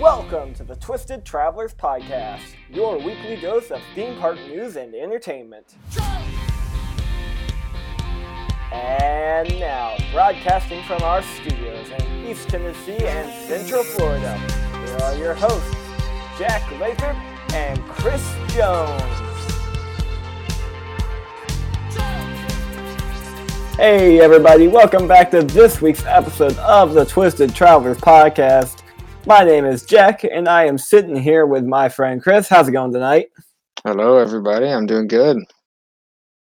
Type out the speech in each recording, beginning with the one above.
Welcome to the Twisted Travelers Podcast, your weekly dose of theme park news and entertainment. And now, broadcasting from our studios in East Tennessee and Central Florida, here are your hosts, Jack Lathrop and Chris Jones. Hey, everybody, welcome back to this week's episode of the Twisted Travelers Podcast. My name is Jack, and I am sitting here with my friend Chris. How's it going tonight? Hello, everybody. I'm doing good.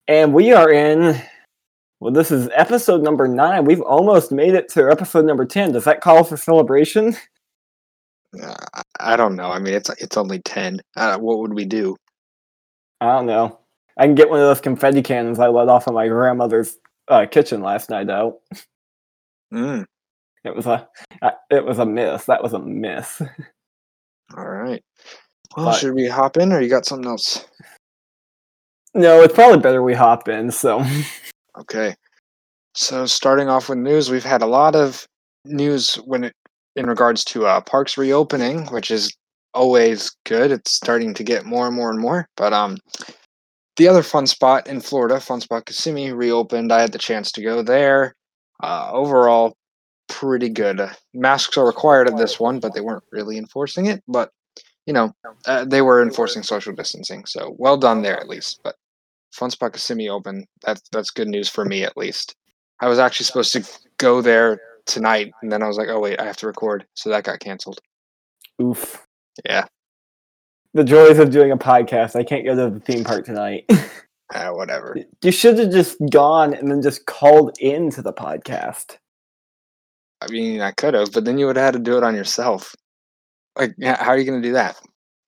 And we are in, well, this is episode number nine. We've almost made it to episode number 10. Does that call for celebration? Uh, I don't know. I mean, it's it's only ten. Uh, what would we do? I don't know. I can get one of those confetti cannons I let off of my grandmother's uh, kitchen last night out. Mm, It was a, it was a miss. That was a miss. all right. Well, But- should we hop in, or you got something else? No, it's probably better we hop in. So, Okay. So, starting off with news, we've had a lot of news when it in regards to uh, parks reopening, which is always good. It's starting to get more and more and more. But um, the other fun spot in Florida, Fun Spot Kissimmee, reopened. I had the chance to go there. Uh, overall, pretty good. Uh, masks are required at this one, but they weren't really enforcing it. But you know, uh, they were enforcing social distancing, so well done there at least. But Fun Spot Kissimmee open. That's that's good news for me at least. I was actually supposed to go there tonight, and then I was like, oh wait, I have to record, so that got canceled. oof. Yeah, The joys of doing a podcast. I can't go to the theme park tonight. uh, whatever. you should have just gone and then just called into the podcast. I mean, I could have, but then you would have had to do it on yourself. Like, how are you going to do that?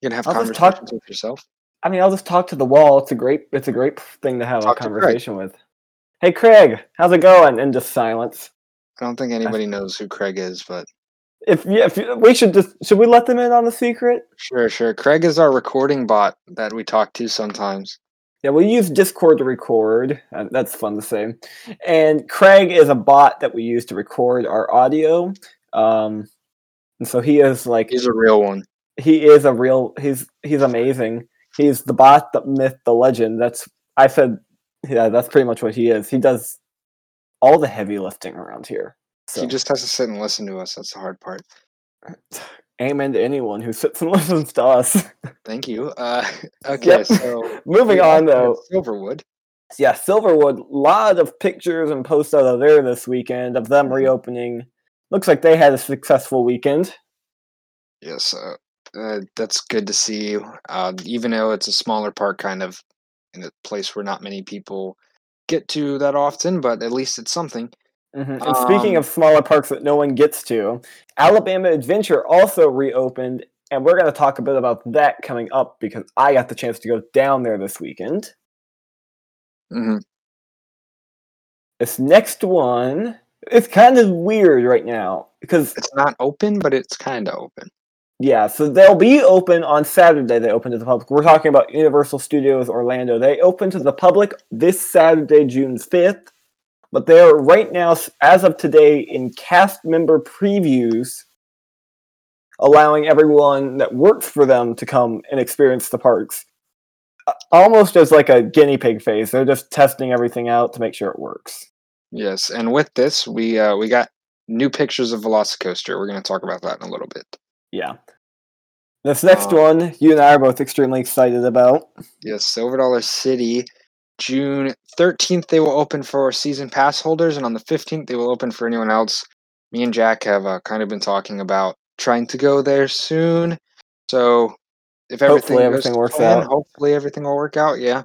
You're gonna have I'll just talk- conversations with yourself. I mean, I'll just talk to the wall. It's a great, it's a great thing to have Talk a conversation with. Hey, Craig, how's it going? And just silence. I don't think anybody knows who Craig is, but If yeah, if we should just should we let them in on the secret? sure, sure. Craig is our recording bot that we talk to sometimes. Yeah, we use Discord to record. And that's fun to say. And Craig is a bot that we use to record our audio. Um, and so he is like He's a real one. he is a real. He's he's amazing. He's the bot, the myth, the legend. That's I said. Yeah, that's pretty much what he is. He does all the heavy lifting around here. So He just has to sit and listen to us. That's the hard part. amen to anyone who sits and listens to us. Thank you. Uh, okay, Yep. so Moving on though. Silverwood. yeah, Silverwood, lot of pictures and posts out of there this weekend of them Mhm. reopening. Looks like they had a successful weekend. Yes, uh, uh, that's good to see. Uh, even though it's a smaller park, kind of in a place where not many people get to that often, but at least it's something. Mhm. And speaking Um, of smaller parks that no one gets to, Alabama Adventure also reopened, and we're going to talk a bit about that coming up because I got the chance to go down there this weekend. hmm This next one, it's kind of weird right now because It's not open, but it's kind of open. Yeah, so they'll be open on Saturday. They open to the public. We're talking about Universal Studios Orlando. They open to the public this Saturday, June 5th, but they're right now, as of today, in cast member previews, allowing everyone that works for them to come and experience the parks. Almost as like a guinea pig phase. They're just testing everything out to make sure it works. Yes, and with this, we uh, we got new pictures of Velocicoaster. We're going to talk about that in a little bit. Yeah. This next Uh, one, you and I are both extremely excited about. Yes, Silver Dollar City, June 13th, they will open for season pass holders, and on the 15th, they will open for anyone else. Me and Jack have uh, kind of been talking about trying to go there soon. So if everything, Hopefully everything works plan, out. hopefully everything will work out. Yeah.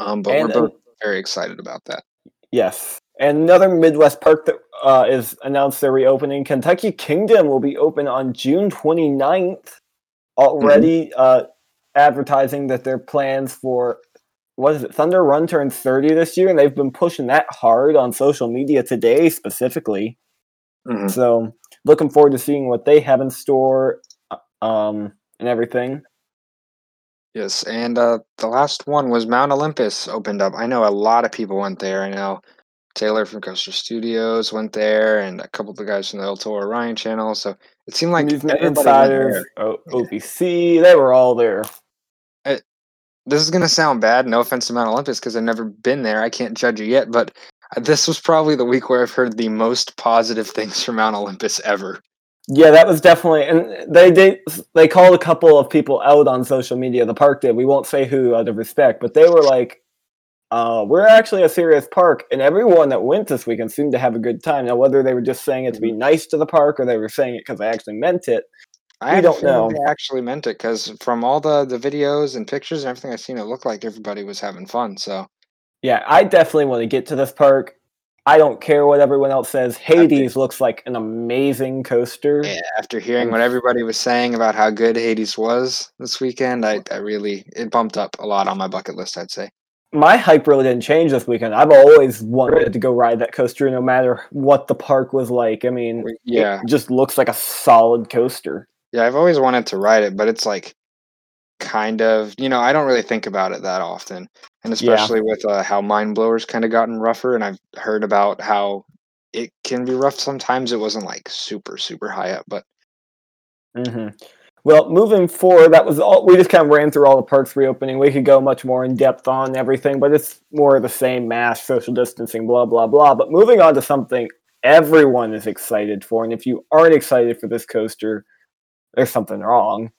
Um, but And- we're both very excited about that. Yes. And another Midwest park that uh, is announced they're reopening, Kentucky Kingdom, will be open on June 29th. Already uh, advertising that their plans for, what is it, Thunder Run turned 30 this year, and they've been pushing that hard on social media today specifically. Mhm. So looking forward to seeing what they have in store uh, um, and everything. Yes, and uh, the last one was Mount Olympus opened up. I know a lot of people went there. I know Taylor from Coaster Studios went there, and a couple of the guys from the El Toro Ryan channel. So it seemed like Amusement everybody went Insiders, o- OBC, they were all there. This is gonna sound bad. No offense to Mount Olympus, because I've never been there. I can't judge it yet, but this was probably the week where I've heard the most positive things from Mount Olympus ever. Yeah, that was definitely, and they they they called a couple of people out on social media. The park did. We won't say who out of respect, but they were like, uh, "We're actually a serious park," and everyone that went this weekend seemed to have a good time. Now, whether they were just saying it to be nice to the park or they were saying it because they actually meant it, I We have a don't know. They actually meant it because from all the the videos and pictures and everything I've seen, it looked like everybody was having fun. So yeah, I definitely want to get to this park. I don't care what everyone else says. Hades looks like an amazing coaster. yeah, after hearing what everybody was saying about how good Hades was this weekend, I, I really it bumped up a lot on my bucket list. I'd say. my hype really didn't change this weekend. I've always wanted to go ride that coaster, no matter what the park was like. I mean, Yeah, it just looks like a solid coaster. Yeah, I've always wanted to ride it, but it's like kind of you know I don't really think about it that often, and especially with uh, how Mine Blower's kind of gotten rougher, and I've heard about how it can be rough sometimes. It wasn't like super super high up, but hmm Well, moving forward, that was all. We just kind of ran through all the parks reopening. We could go much more in depth on everything, but it's more of the same mass, social distancing, blah blah blah. But moving on to something everyone is excited for, and if you aren't excited for this coaster, there's something wrong.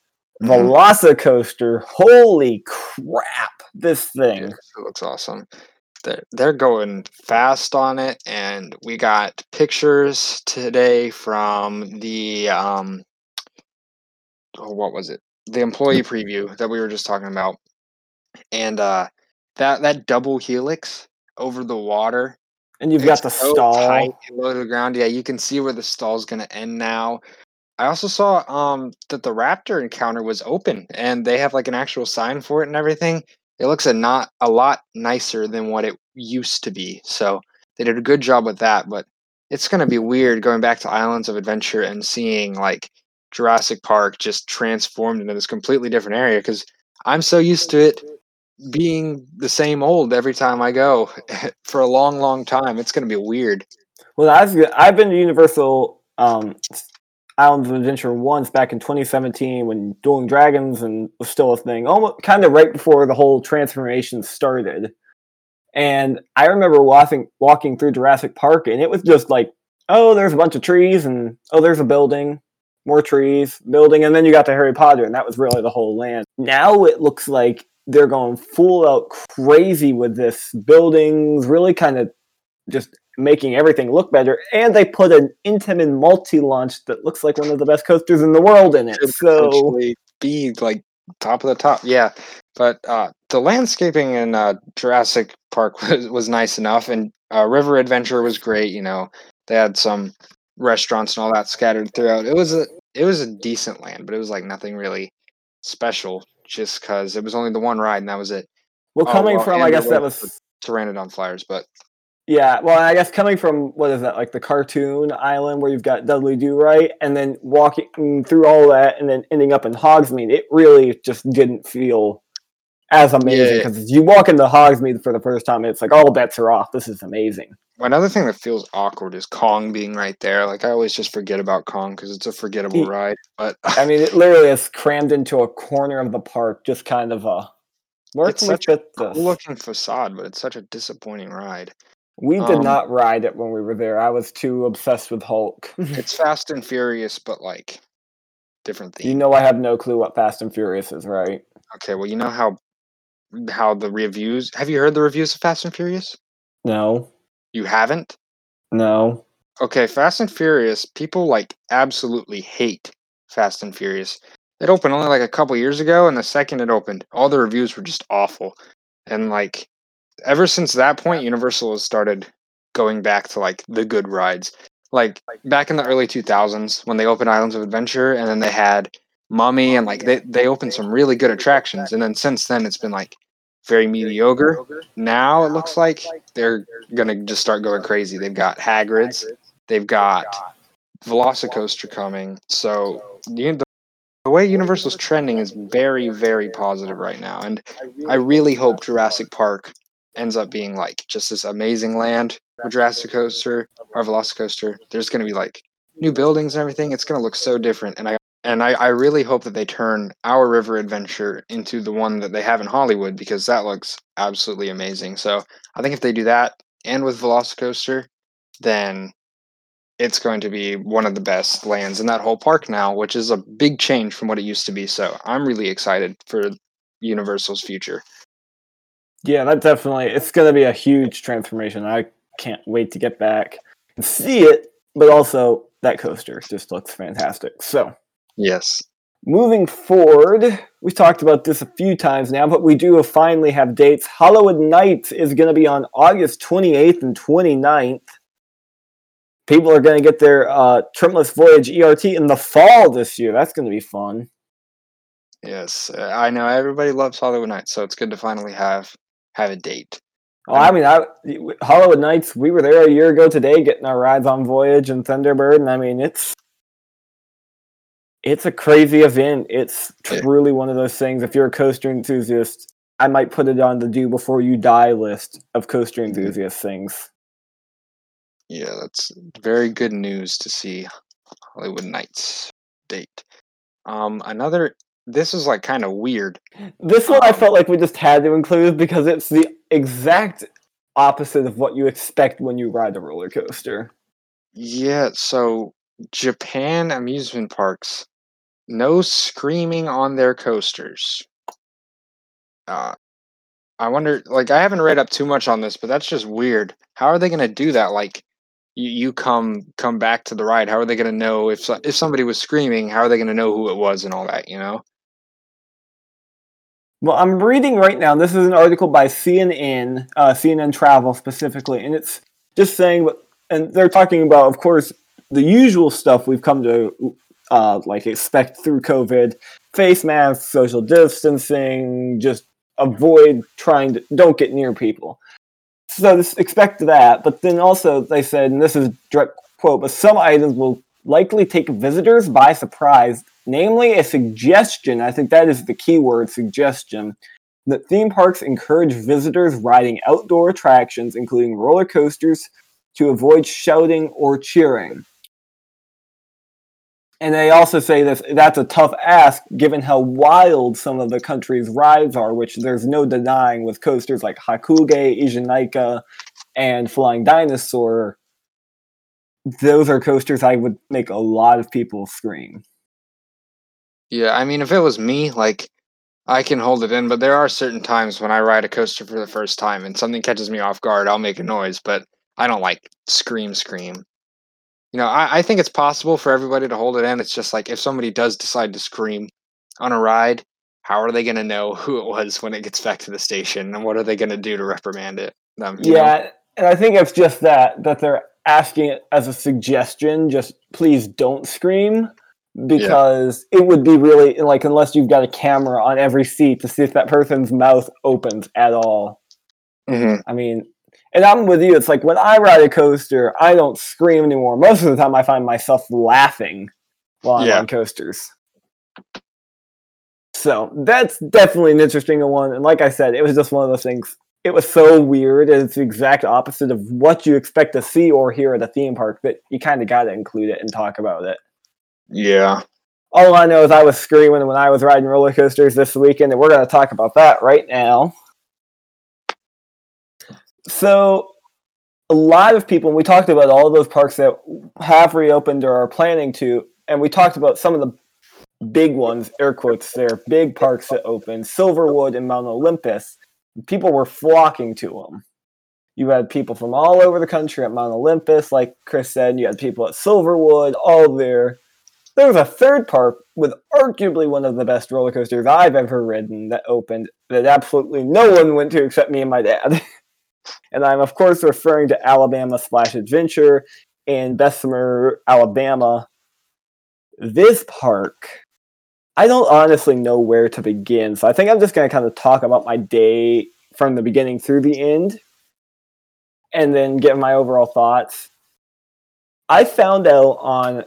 Mhm. Velocicoaster, holy crap! This thing. It looks awesome. They're, they're going fast on it, and we got pictures today from the um, oh, what was it? The employee preview that we were just talking about, and uh, that that double helix over the water. And you've got the so stall. tight and low to the ground. Yeah, you can see where the stall's going to end now. I also saw um that the raptor encounter was open, and they have like an actual sign for it and everything. It looks a not a lot nicer than what it used to be. So they did a good job with that. But it's going to be weird going back to Islands of Adventure and seeing like Jurassic Park just transformed into this completely different area because I'm so used to it being the same old every time I go for a long, long time. It's going to be weird. Well, I've I've been to Universal um, Islands of Adventure once back in 2017 when Dueling Dragons and was still a thing, almost kind of right before the whole transformation started. And I remember walking walking through Jurassic Park, and it was just like, oh, there's a bunch of trees, and oh, there's a building, more trees, building, and then you got to Harry Potter, and that was really the whole land. Now it looks like they're going full out crazy with this buildings, really kind of just making everything look better. And they put an Intamin multi launch that looks like one of the best coasters in the world in it. So be like top of the top. Yeah, but uh, the landscaping in uh, Jurassic Park was, was nice enough, and uh, River Adventure was great. You know, they had some restaurants and all that scattered throughout. It was a it was a decent land, but it was like nothing really special, just because it was only the one ride and that was it. well, Oh, coming well, from, I guess that was was Pteranodon Flyers, but Yeah, well, I guess coming from what is that like the cartoon island where you've got Dudley Do Right, and then walking through all that, and then ending up in Hogsmeade, it really just didn't feel as amazing Yeah. because you walk into Hogsmeade for the first time, it's like all bets are off. This is amazing. another thing that feels awkward is Kong being right there. Like I always just forget about Kong because it's a forgettable Ye- ride. But I mean, it literally is crammed into a corner of the park, just kind of a. Where It's such a this? looking facade, but it's such a disappointing ride. We did um, not ride it when we were there. I was too obsessed with Hulk. It's Fast and Furious, but like different theme. you know, I have no clue what Fast and Furious is, right? okay, well, you know how how the reviews. Have you heard the reviews of Fast and Furious? No, You haven't. no. Okay, Fast and Furious. People like absolutely hate Fast and Furious. It opened only like a couple years ago, and the second it opened, all the reviews were just awful. And like, ever since that point, Universal has started going back to like the good rides. Like back in the early 2000s when they opened Islands of Adventure, and then they had Mummy, and like they they opened some really good attractions. And then since then, it's been like very mediocre. Now it looks like they're gonna just start going crazy. They've got Hagrid's, they've got Velocicoaster coming. So the, the way Universal's trending is very, very positive right now, and I really hope Jurassic Park ends up being like just this amazing land for Jurassic Coaster or Velocicoaster, there's going to be like new buildings and everything. It's going to look so different, and I and I, I really hope that they turn our river adventure into the one that they have in Hollywood because that looks absolutely amazing. So I think if they do that and with Velocicoaster, then it's going to be one of the best lands in that whole park now, which is a big change from what it used to be. So I'm really excited for Universal's future. Yeah, that definitely it's going to be a huge transformation. I can't wait to get back and see it, but also that coaster just looks fantastic. So, yes. Moving forward, we talked about this a few times now, but we do finally have dates. Hollywood Nights is going to be on August 28th and 29th people are going to get their uh, Trimless Voyage ERT in the fall this year. That's going to be fun. Yes, I know everybody loves Hollywood Nights, so it's good to finally have have a date. Oh, I mean, I, Hollywood Nights. We were there a year ago today, getting our rides on Voyage and Thunderbird, and I mean, it's it's a crazy event. It's truly one of those things. If you're a coaster enthusiast, I might put it on the do before you die list of coaster mm-hmm. enthusiast things. Yeah, that's very good news to see Hollywood Nights date. Um, another. This is like kind of weird. This one um, I felt like we just had to include because it's the exact opposite of what you expect when you ride a roller coaster. Yeah, so Japan amusement parks, no screaming on their coasters. Uh, I wonder, like, I haven't read up too much on this, but that's just weird. How are they going to do that? Like, you, you come come back to the ride how are they going to know if if somebody was screaming how are they going to know who it was and all that you know well i'm reading right now this is an article by cnn uh, cnn travel specifically and it's just saying and they're talking about of course the usual stuff we've come to uh, like expect through covid. Face masks social distancing just avoid trying to don't get near people. So this, expect that, but then also they said, and this is direct quote, but some items will likely take visitors by surprise, namely a suggestion. I think that is the key word, suggestion. That theme parks encourage visitors riding outdoor attractions, including roller coasters, to avoid shouting or cheering. And they also say this, that's a tough ask given how wild some of the country's rides are, which there's no denying with coasters like Hakugei, Eejanaika, and Flying Dinosaur. Those are coasters I would make a lot of people scream. Yeah, I mean, if it was me, like, I can hold it in, but there are certain times when I ride a coaster for the first time and something catches me off guard, I'll make a noise, but I don't like scream, scream you know, I, I think it's possible for everybody to hold it in. It's just like if somebody does decide to scream on a ride, how are they going to know who it was when it gets back to the station, and what are they going to do to reprimand it? Um, yeah, know? and I think it's just that that they're asking it as a suggestion. Just please don't scream because yeah. it would be really like unless you've got a camera on every seat to see if that person's mouth opens at all. Mm-hmm. I mean, and I'm with you. It's like when I ride a coaster, I don't scream anymore. Most of the time, I find myself laughing while I'm yeah. on coasters. So that's definitely an interesting one. And like I said, it was just one of those things. It was so weird. and It's the exact opposite of what you expect to see or hear at a theme park that you kind of got to include it and talk about it. Yeah. All I know is I was screaming when I was riding roller coasters this weekend, and we're going to talk about that right now. So a lot of people, we talked about all of those parks that have reopened or are planning to, and we talked about some of the big ones, air quotes there, big parks that open Silverwood and Mount Olympus. People were flocking to them. You had people from all over the country at Mount Olympus, like Chris said. You had people at Silverwood, all there. There was a third park with arguably one of the best roller coasters I've ever ridden that opened that absolutely no one went to except me and my dad. And I'm, of course, referring to Alabama Splash Adventure in Bessemer, Alabama. This park, I don't honestly know where to begin. So I think I'm just going to kind of talk about my day from the beginning through the end and then give my overall thoughts. I found out on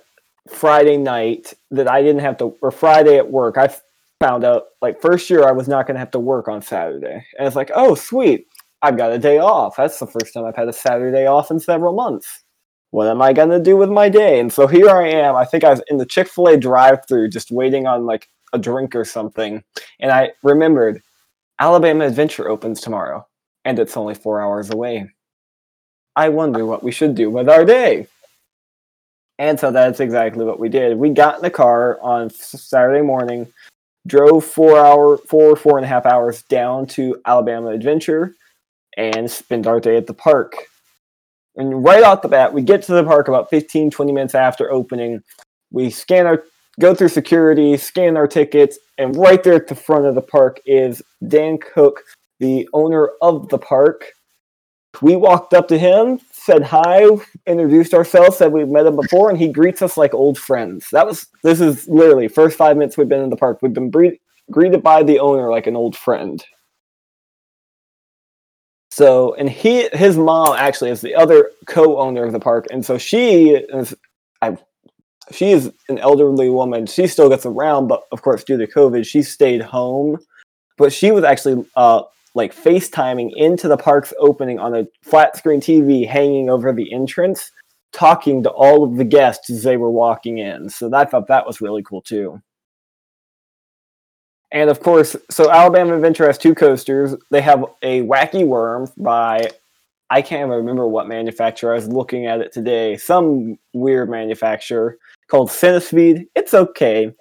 Friday night that I didn't have to, or Friday at work, I found out like first year I was not going to have to work on Saturday. And it's like, oh, sweet I've got a day off. That's the first time I've had a Saturday off in several months. What am I gonna do with my day? And so here I am. I think I was in the Chick Fil A drive-through, just waiting on like a drink or something, and I remembered Alabama Adventure opens tomorrow, and it's only four hours away. I wonder what we should do with our day. And so that's exactly what we did. We got in the car on Saturday morning, drove four hour, four four and a half hours down to Alabama Adventure, and spent our day at the park. And right off the bat, we get to the park about 15, 20 minutes after opening. We scan our, go through security, scan our tickets, and right there at the front of the park is Dan Koch, the owner of the park. We walked up to him, said hi, introduced ourselves, said we've met him before, and he greets us like old friends. That was this is literally first five minutes we've been in the park. We've been bre- greeted by the owner like an old friend. So, and he, his mom actually is the other co-owner of the park, and so she is, I, she is an elderly woman. She still gets around, but of course, due to COVID, she stayed home. But she was actually uh, like FaceTiming into the park's opening on a flat screen TV hanging over the entrance, talking to all of the guests as they were walking in. So I thought that was really cool too. And of course, so Alabama Adventure has two coasters. They have a Wacky Worm by I can't even remember what manufacturer. I was looking at it today. Some weird manufacturer called Cinespeed. It's okay.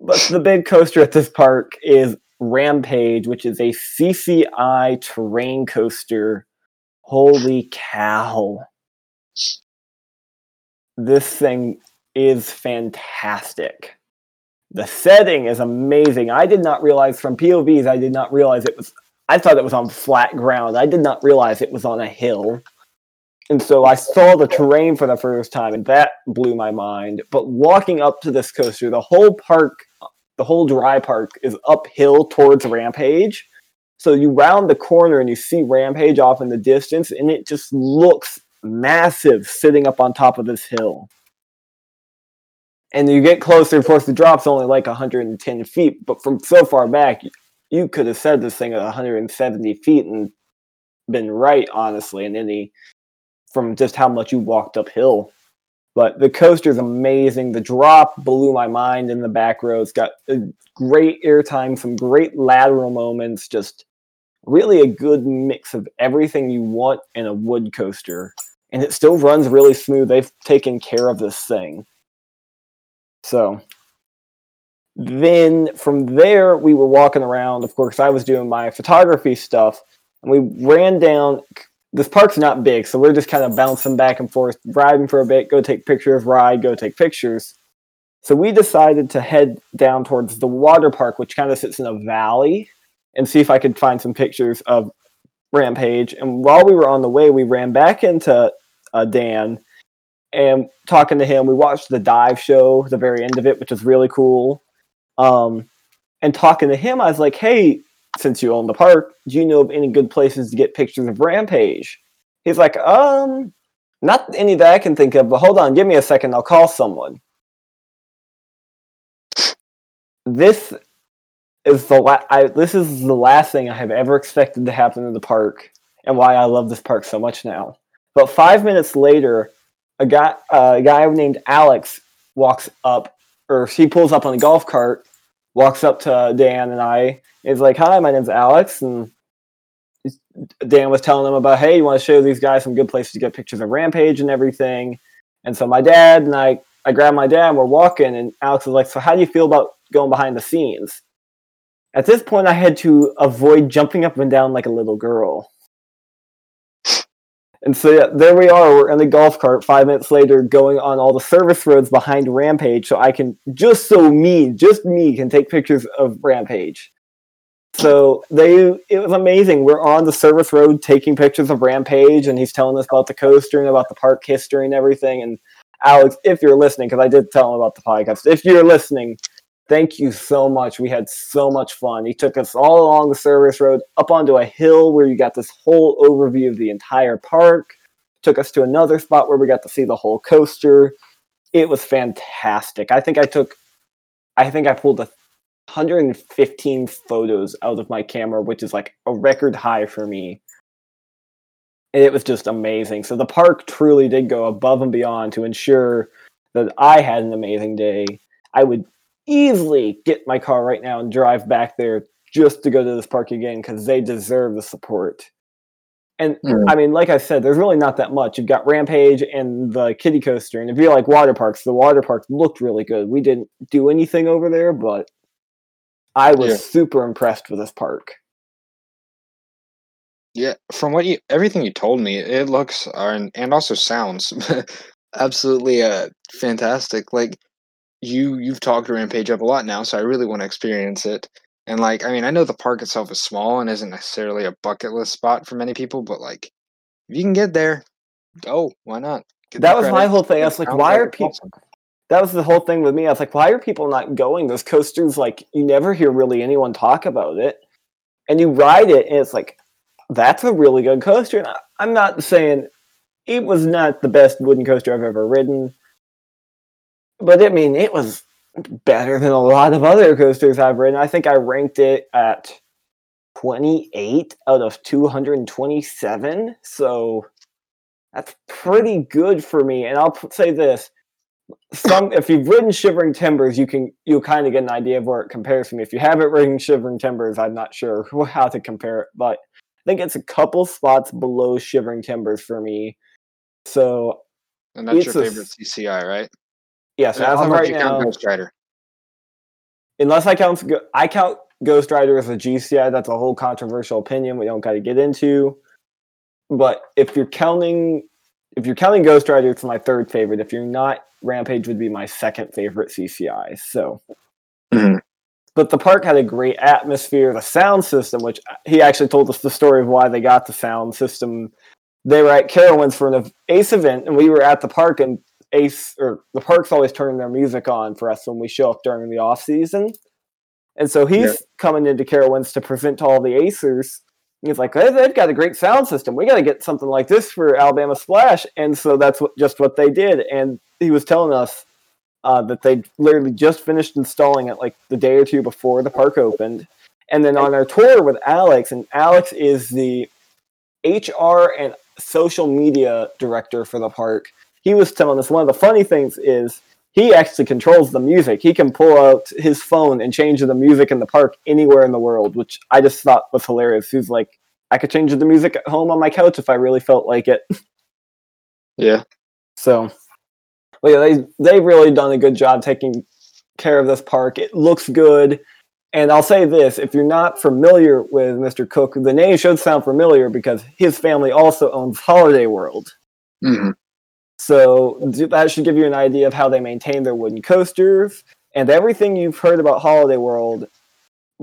But the big coaster at this park is Rampage, which is a CCI terrain coaster. Holy cow. This thing is fantastic. The setting is amazing. I did not realize from POVs, I did not realize it was, I thought it was on flat ground. I did not realize it was on a hill. And so I saw the terrain for the first time, and that blew my mind. But walking up to this coaster, the whole park, the whole dry park is uphill towards Rampage. So you round the corner and you see Rampage off in the distance, and it just looks massive sitting up on top of this hill and you get closer, of course, the drop's only like 110 feet, but from so far back, you could have said this thing at 170 feet and been right, honestly, in any from just how much you walked uphill. But the coaster's amazing. The drop blew my mind in the back row. It's got great airtime, some great lateral moments, just really a good mix of everything you want in a wood coaster. And it still runs really smooth. They've taken care of this thing. So then from there, we were walking around. Of course, I was doing my photography stuff, and we ran down. This park's not big, so we're just kind of bouncing back and forth, riding for a bit, go take pictures, ride, go take pictures. So we decided to head down towards the water park, which kind of sits in a valley, and see if I could find some pictures of Rampage. And while we were on the way, we ran back into uh, Dan and talking to him. We watched the dive show, the very end of it, which was really cool. Um, and talking to him, I was like, "Hey, since you own the park, do you know of any good places to get pictures of Rampage?" He's like, "Um, not any that I can think of, but hold on, give me a second. I'll call someone." This is the la- I, this is the last thing I have ever expected to happen in the park, and why I love this park so much now. But five minutes later, a guy uh, a guy named Alex walks up, or he pulls up on a golf cart, walks up to Dan and I. Is like, "Hi, my name's Alex," and Dan was telling him about, "Hey, you want to show these guys some good places to get pictures of Rampage and everything." And so my dad and I, I grabbed my dad. and We're walking, and Alex was like, "So how do you feel about going behind the scenes?" At this point, I had to avoid jumping up and down like a little girl. And so yeah, there we are. We're in the golf cart five minutes later, going on all the service roads behind Rampage, so I can just so me, just me, can take pictures of Rampage. So they, it was amazing. We're on the service road taking pictures of Rampage, and he's telling us about the coaster and about the park history and everything. And Alex, if you're listening, because I did tell him about the podcast, if you're listening, thank you so much. We had so much fun. He took us all along the service road up onto a hill where you got this whole overview of the entire park. Took us to another spot where we got to see the whole coaster. It was fantastic. I think I took, I think I pulled a 115 photos out of my camera, which is like a record high for me it was just amazing. So the park truly did go above and beyond to ensure that I had an amazing day. I would easily get my car right now and drive back there just to go to this park again because they deserve the support. And Mm. I mean, like I said, there's really not that much. You've got Rampage and the kiddie coaster, and if you like water parks, the water parks looked really good. We didn't do anything over there, but I was Yeah. super impressed with this park. Yeah, from what you everything you told me, it looks uh, and and also sounds absolutely uh fantastic. Like you you've talked Rampage up a lot now, so I really want to experience it. And like I mean, I know the park itself is small and isn't necessarily a bucket list spot for many people, but like if you can get there, go. Why not? Get That was my whole thing. I was like, why are people? awesome. That was the whole thing with me. I was like, why are people not going? Those coasters, like, you never hear really anyone talk about it, and you ride it, and it's like, that's a really good coaster. And I, I'm not saying it was not the best wooden coaster I've ever ridden, but I mean, it was better than a lot of other coasters I've ridden. I think I ranked it at 28 out of 227. So that's pretty good for me. And I'll say this some if you've ridden Shivering Timbers, you can you'll kind of get an idea of where it compares to me. If you haven't ridden Shivering Timbers, I'm not sure how to compare it, but I think it's a couple spots below Shivering Timbers for me. So And that's your favorite CCI, right? Yes, as of right now, Ghost Rider? unless I count I count Ghost Rider as a GCI. That's a whole controversial opinion we don't got to get into. But if you're counting, if you're counting Ghost Rider, it's my third favorite. If you're not, Rampage would be my second favorite CCI. So, Mhm. but the park had a great atmosphere. The sound system, which uh, he actually told us the story of why they got the sound system. They were at Carowinds for an Ace event, and we were at the park, and Ace or the park's always turning their music on for us when we show up during the off season. And so he's Yeah. coming into Carowinds to present to all the Acers. He's like, "Hey, they've got a great sound system. We got to get something like this for Alabama Splash. And so that's what, just what they did. And he was telling us uh, that they literally just finished installing it like the day or two before the park opened. And then on our tour with Alex, and Alex is the HR and social media director for the park. He was telling us one of the funny things is he actually controls the music. He can pull out his phone and change the music in the park anywhere in the world, which I just thought was hilarious. He's like, I could change the music at home on my couch if I really felt like it. Yeah. So, well, yeah, they they've really done a good job taking care of this park. It looks good, and I'll say this: if you're not familiar with Mr. Koch, the name should sound familiar because his family also owns Holiday World. Mhm. So that should give you an idea of how they maintain their wooden coasters and everything you've heard about Holiday World,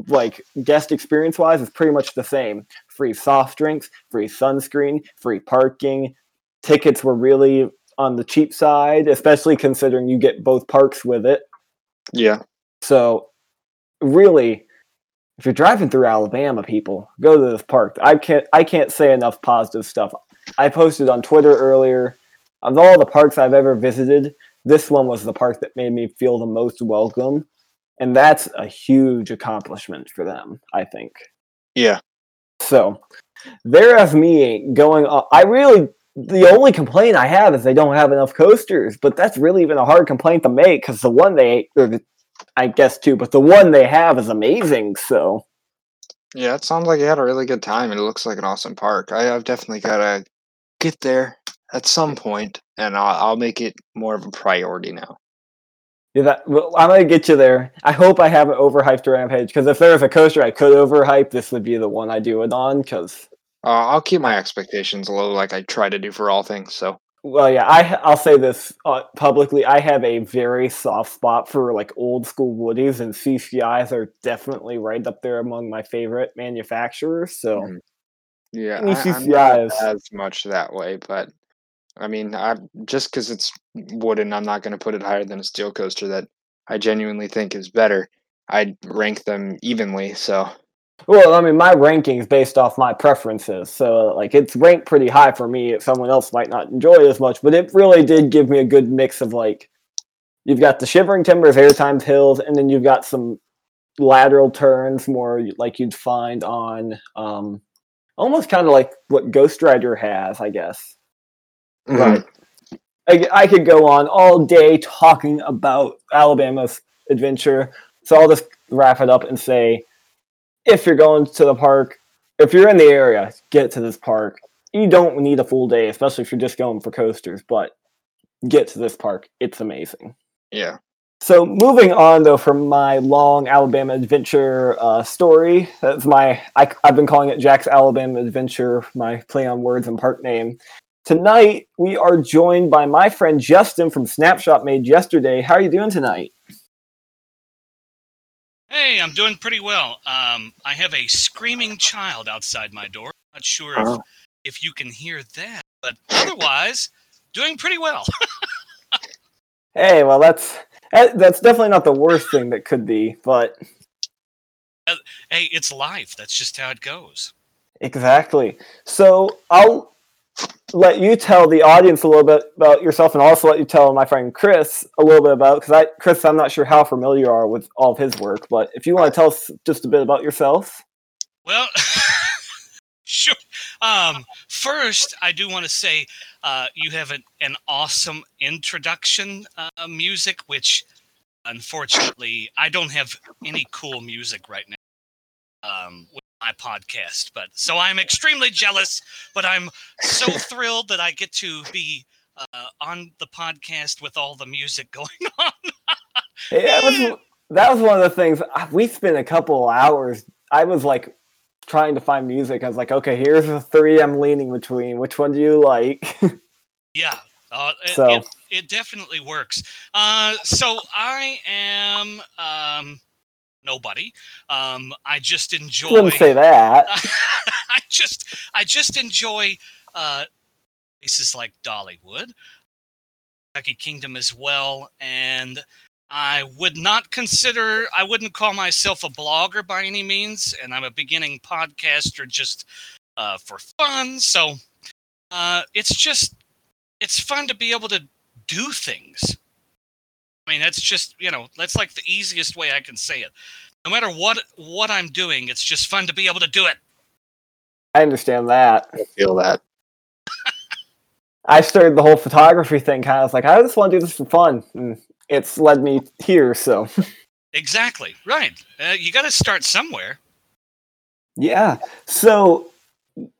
like guest experience wise, is pretty much the same. Free soft drinks, free sunscreen, free parking. Tickets were really on the cheap side, especially considering you get both parks with it. Yeah. So, really, if you're driving through Alabama, people go to this park. I can't I can't say enough positive stuff. I posted on Twitter earlier. Of all the parks I've ever visited, this one was the park that made me feel the most welcome, and that's a huge accomplishment for them. I think. Yeah. So, thereas me going. On, I really the only complaint I have is they don't have enough coasters, but that's really even a hard complaint to make because the one they or the, I guess too, but the one they have is amazing. So Yeah, it sounds like you had a really good time and it looks like an awesome park. I, I've definitely got to get there at some point and I'll, I'll make it more of a priority now. yeah, that well, I'm gonna get you there. I hope I haven't overhyped Rampage because if there was a coaster I could overhype, this would be the one I do it on. Because Uh, I'll keep my expectations low like I try to do for all things. So, well, yeah, i i'll say this uh, publicly. I have a very soft spot for like old school Woodies, and CCIs are definitely right up there among my favorite manufacturers. So. Mhm. yeah, I, I'm not as much that way, but I mean, I just because it's wooden, I'm not going to put it higher than a steel coaster that I genuinely think is better. I'd rank them evenly. So, Well, I mean, my ranking is based off my preferences, so like it's ranked pretty high for me. Someone else might not enjoy it as much, but it really did give me a good mix of like, you've got the Shivering Timbers, Air Times Hills, and then you've got some lateral turns, more like you'd find on um, almost kind of like what Ghost Rider has, I guess. Mhm. But I, I could go on all day talking about Alabama's adventure. So I'll just wrap it up and say if you're going to the park, if you're in the area, get to this park. You don't need a full day, especially if you're just going for coasters, but get to this park. It's amazing. Yeah. So moving on though from my long Alabama adventure uh, story, that's my I, I've been calling it Jack's Alabama Adventure, my play on words and park name. Tonight we are joined by my friend Justin from Snapshot Made Yesterday. How are you doing tonight? Hey, I'm doing pretty well. Um, I have a screaming child outside my door. Not sure if, Oh. if you can hear that, but otherwise, doing pretty well. Hey, well that's that's definitely not the worst thing that could be, but hey, it's life. That's just how it goes. Exactly. So I'll let you tell the audience a little bit about yourself, and also let you tell my friend Chris a little bit about because I, Chris, I'm not sure how familiar you are with all of his work, but if you want to tell us just a bit about yourself. Well, sure. Um, first, I do want to say uh, you have an, an awesome introduction uh, music, which unfortunately I don't have any cool music right now um, my podcast. But so I'm extremely jealous, but I'm so thrilled that I get to be uh, on the podcast with all the music going on. Yeah, that was, that was one of the things uh, we spent a couple hours. I was like trying to find music. I was like, okay, here's the three I'm leaning between. Which one do you like? Yeah, uh, it, So- it, it definitely works. Uh, so I am um, nobody. Um, I just enjoy. Wouldn't say that. I just I just enjoy uh, places like Dollywood, Kentucky Kingdom as well, and I would not consider I wouldn't call myself a blogger by any means, and I'm a beginning podcaster just uh, for fun. So uh, it's just it's fun to be able to do things. I mean, that's just you know that's like the easiest way I can say it. No matter what what I'm doing, it's just fun to be able to do it. I understand that. I feel that. I started the whole photography thing kind of like I just want to do this for fun. And it's led me here, so Exactly. Right. Uh, you got to start somewhere. yeah. So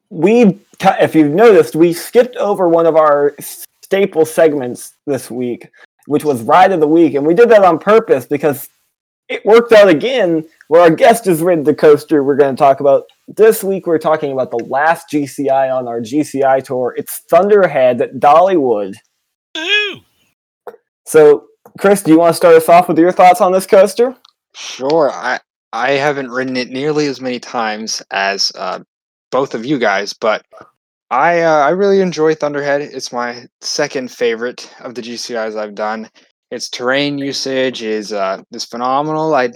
we, if you've noticed, we skipped over one of our staple segments this week, which was ride of the week, and we did that on purpose because it worked out again. Where our guest has ridden the coaster, we're going to talk about this week. We're talking about the last GCI on our GCI tour. It's Thunderhead at Dollywood. Woohoo! So, Chris, do you want to start us off with your thoughts on this coaster? Sure. I I haven't ridden it nearly as many times as uh, both of you guys, but I uh, I really enjoy Thunderhead. It's my second favorite of the GCIs I've done. Its terrain usage is uh, is phenomenal. I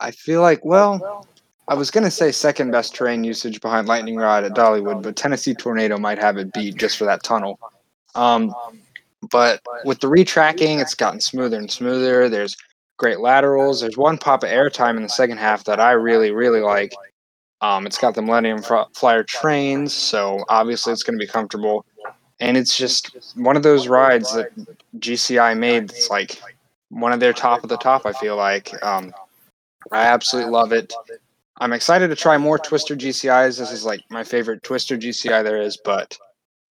I feel like well, I was gonna say second best terrain usage behind Lightning Rod at Dollywood, but Tennessee Tornado might have it beat just for that tunnel. Um, but with the retracking, it's gotten smoother and smoother. There's great laterals. There's one pop of airtime in the second half that I really, really like. Um, it's got the Millennium Flyer trains, so obviously it's going to be comfortable. And it's just one of those rides that GCI made. It's like one of their top of the top. I feel like um, I absolutely love it. I'm excited to try more Twister GCIs. This is like my favorite Twister GCI there is, but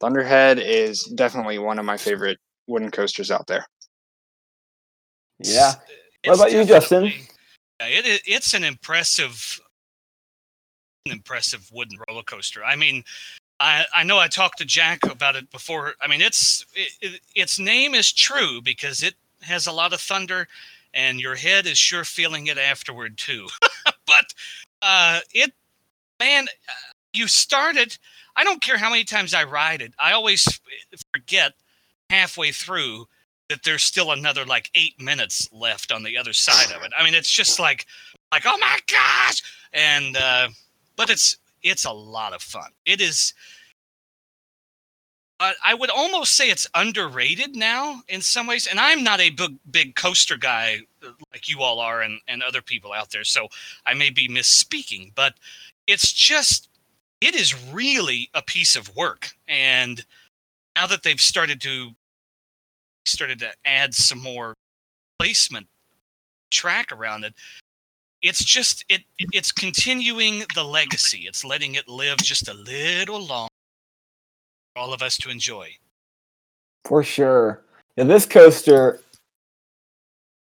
Thunderhead is definitely one of my favorite wooden coasters out there. Yeah. What about you, Justin? Yeah, it, it, it's an impressive, an impressive wooden roller coaster. I mean, I, I know I talked to Jack about it before. I mean, it's it, it, its name is true because it has a lot of thunder, and your head is sure feeling it afterward too. but uh, it, man, uh, you started. I don't care how many times I ride it. I always forget halfway through that there's still another like eight minutes left on the other side of it. I mean, it's just like, like oh my gosh, and uh, but it's it's a lot of fun. It is. Uh, I would almost say it's underrated now in some ways, and I'm not a big big coaster guy uh, like you all are, and and other people out there. So I may be misspeaking, but it's just it is really a piece of work. And now that they've started to started to add some more placement track around it, it's just it it's continuing the legacy. It's letting it live just a little long for all of us to enjoy. For sure. Yeah, this coaster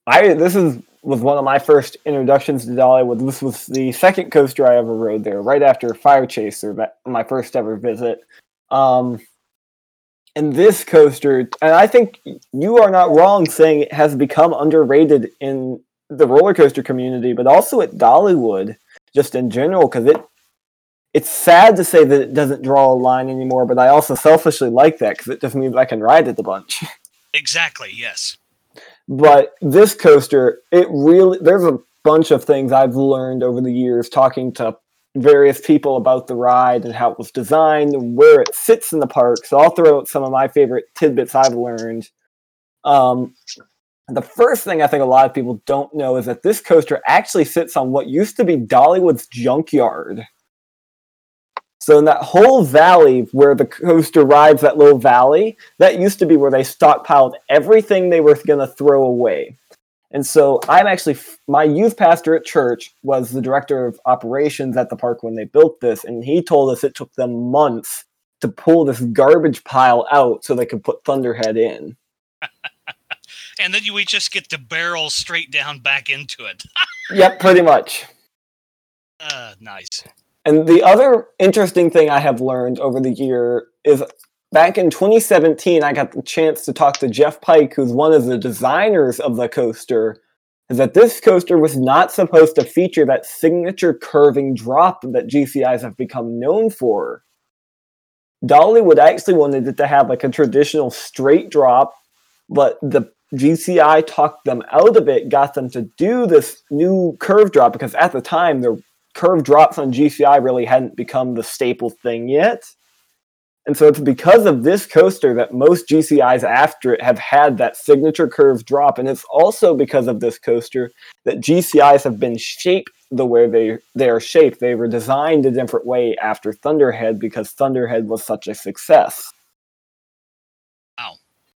I this is was one of my first introductions to Dollywood. This was the second coaster I ever rode there, right after FireChaser, my first ever visit. Um, and this coaster, and I think you are not wrong saying it has become underrated in the roller coaster community, but also at Dollywood, just in general, because it it's sad to say that it doesn't draw a line anymore, but I also selfishly like that because it just means I can ride it a bunch. Exactly. Yes. But this coaster, it really there's a bunch of things I've learned over the years talking to various people about the ride and how it was designed and where it sits in the park. So I'll throw out some of my favorite tidbits I've learned. Um, the first thing I think a lot of people don't know is that this coaster actually sits on what used to be Dollywood's junkyard. So in that whole valley where the coaster rides that little valley, that used to be where they stockpiled everything they were going to throw away. And so I'm actually my youth pastor at church was the director of operations at the park when they built this, and he told us it took them months to pull this garbage pile out so they could put Thunderhead in. and then we just get to barrel straight down back into it. yep, pretty much. Uh, nice. And the other interesting thing I have learned over the year is back in 2017, I got the chance to talk to Jeff Pike, who's one of the designers of the coaster, is that this coaster was not supposed to feature that signature curving drop that GCIs have become known for. Dollywood actually wanted it to have like a traditional straight drop, but the GCI talked them out of it, got them to do this new curve drop because at the time the curve drops on GCI really hadn't become the staple thing yet. And so it's because of this coaster that most GCIs after it have had that signature curve drop. And it's also because of this coaster that GCIs have been shaped the way they, they are shaped. They were designed a different way after Thunderhead because Thunderhead was such a success.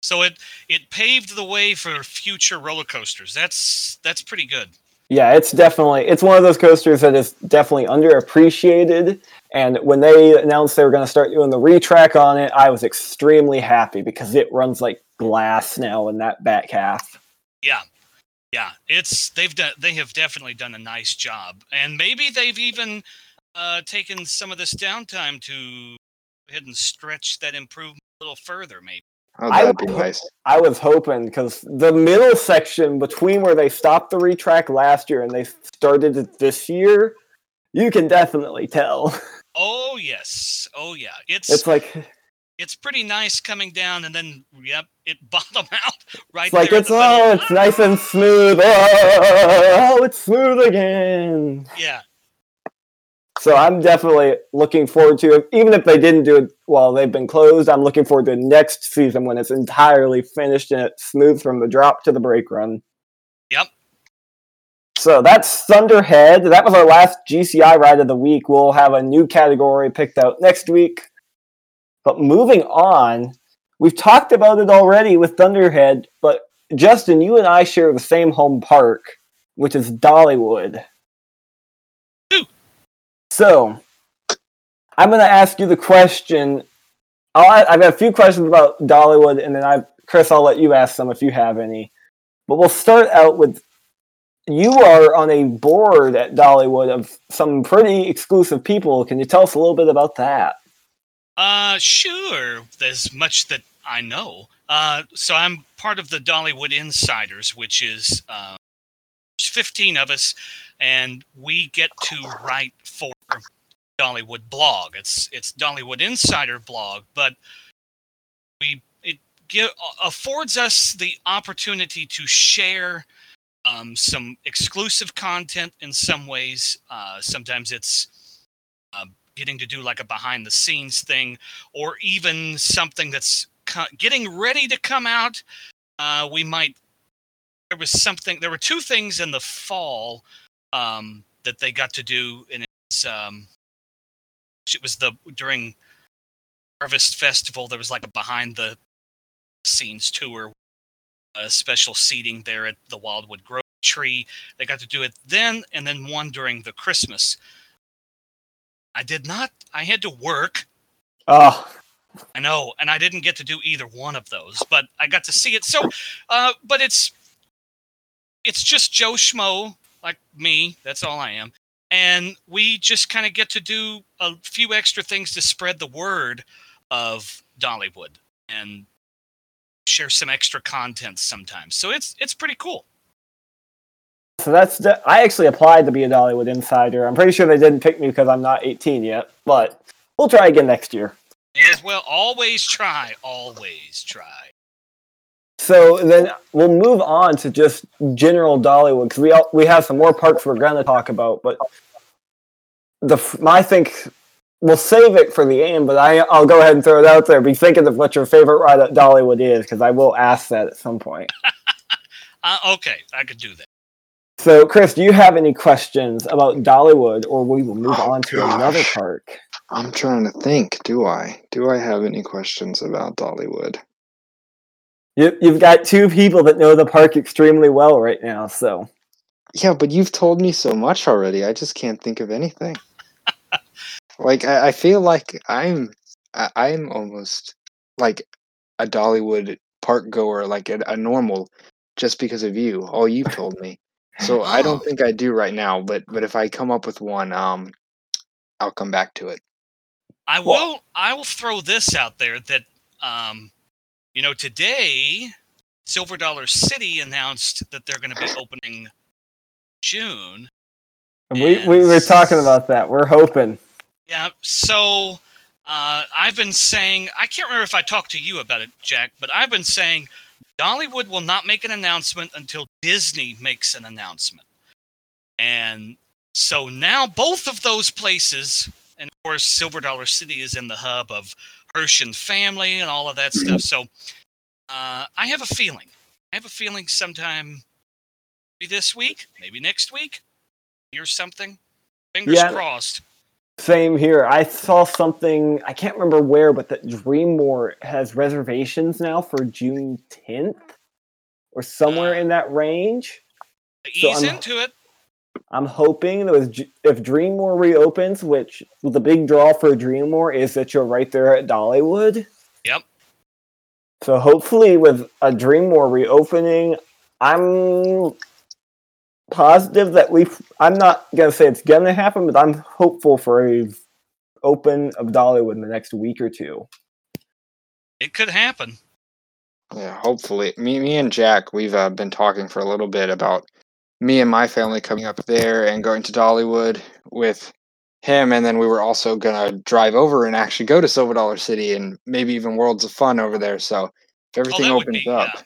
So it it paved the way for future roller coasters. That's that's pretty good. Yeah, it's definitely it's one of those coasters that is definitely underappreciated. And when they announced they were going to start doing the retrack on it, I was extremely happy because it runs like glass now in that back half. Yeah, yeah, it's they've done they have definitely done a nice job, and maybe they've even uh, taken some of this downtime to go ahead and stretch that improvement a little further, maybe. Oh, that'd be nice. I was hoping because the middle section between where they stopped the retrack last year and they started it this year, you can definitely tell. Oh yes, oh yeah. It's it's like it's pretty nice coming down, and then yep, it bottom out right it's like there. it's oh, it's nice and smooth. Oh, it's smooth again. Yeah, so I'm definitely looking forward to it. Even if they didn't do it while they've been closed, I'm looking forward to next season when it's entirely finished and it's smooth from the drop to the break run. Yep. So that's Thunderhead. That was our last GCI ride of the week. We'll have a new category picked out next week. But moving on, we've talked about it already with Thunderhead, but Justin, you and I share the same home park, which is Dollywood. So, I'm going to ask you the question. I'll, I've got a few questions about Dollywood, and then I, Chris, I'll let you ask some if you have any. But we'll start out with you are on a board at Dollywood of some pretty exclusive people. Can you tell us a little bit about that? Uh, sure. There's much that I know. Uh, so I'm part of the Dollywood Insiders, which is uh, 15 of us, and we get to write for Dollywood blog. It's it's Dollywood Insider blog, but we it give, affords us the opportunity to share um, some exclusive content in some ways. Uh, sometimes it's uh, getting to do like a behind the scenes thing, or even something that's co- getting ready to come out. Uh, we might there was something there were two things in the fall um, that they got to do and it's um, It was the during Harvest Festival. There was like a behind the scenes tour, a special seating there at the Wildwood Grove tree. They got to do it then, and then one during the Christmas. I did not. I had to work. Oh, I know, and I didn't get to do either one of those, but I got to see it. So, uh, but it's it's just Joe Schmo like me. That's all I am, and we just kind of get to do a few extra things to spread the word of Dollywood and share some extra content sometimes. So it's it's pretty cool. so that's de- I actually applied to be a Dollywood insider. I'm pretty sure they didn't pick me because I'm not 18 yet, but we'll try again next year. Yes, well, always try, always try. So then we'll move on to just general Dollywood because we all, we have some more parks we're going to talk about, but the f- I think we'll save it for the end. But I I'll go ahead and throw it out there. Be thinking of what your favorite ride at Dollywood is because I will ask that at some point. Uh, okay, I could do that. So Chris, do you have any questions about Dollywood, or we will move Oh, on to another park? I'm trying to think. Do I? Do I have any questions about Dollywood? You, you've got two people that know the park extremely well right now. So Yeah, but you've told me so much already. I just can't think of anything. like I, I feel like I'm I, I'm almost like a Dollywood park goer, like a, a normal, just because of you. All you've told me. So I don't think I do right now. But but if I come up with one, um, I'll come back to it. I Well- will. I will throw this out there that, um, you know, today, Silver Dollar City announced that they're going to be opening June. we we were talking about that. We're hoping. Yeah. So uh, I've been saying. I can't remember if I talked to you about it, Jack, but I've been saying Dollywood will not make an announcement until Disney makes an announcement. And so now both of those places, and of course, Silver Dollar City is in the hub of Family and all of that stuff. So uh, I have a feeling. I have a feeling sometime maybe this week, maybe next week, hear something. Fingers Yeah. crossed. Same here. I saw something. I can't remember where, but that Dream DreamMore has reservations now for June 10th or somewhere in that range. Ease I'm- into it. I'm hoping that with, J- if DreamMore reopens, which the big draw for DreamMore is that you're right there at Dollywood. Yep. So hopefully, with a DreamMore reopening, I'm positive that we. I'm not gonna say it's gonna happen, but I'm hopeful for a open of Dollywood in the next week or two. It could happen. Yeah, hopefully. Me, me and Jack, we've uh, been talking for a little bit about me and my family coming up there and going to Dollywood with him, and then we were also gonna drive over and actually go to Silver Dollar City and maybe even Worlds of Fun over there. So if everything would opens be- up, yeah.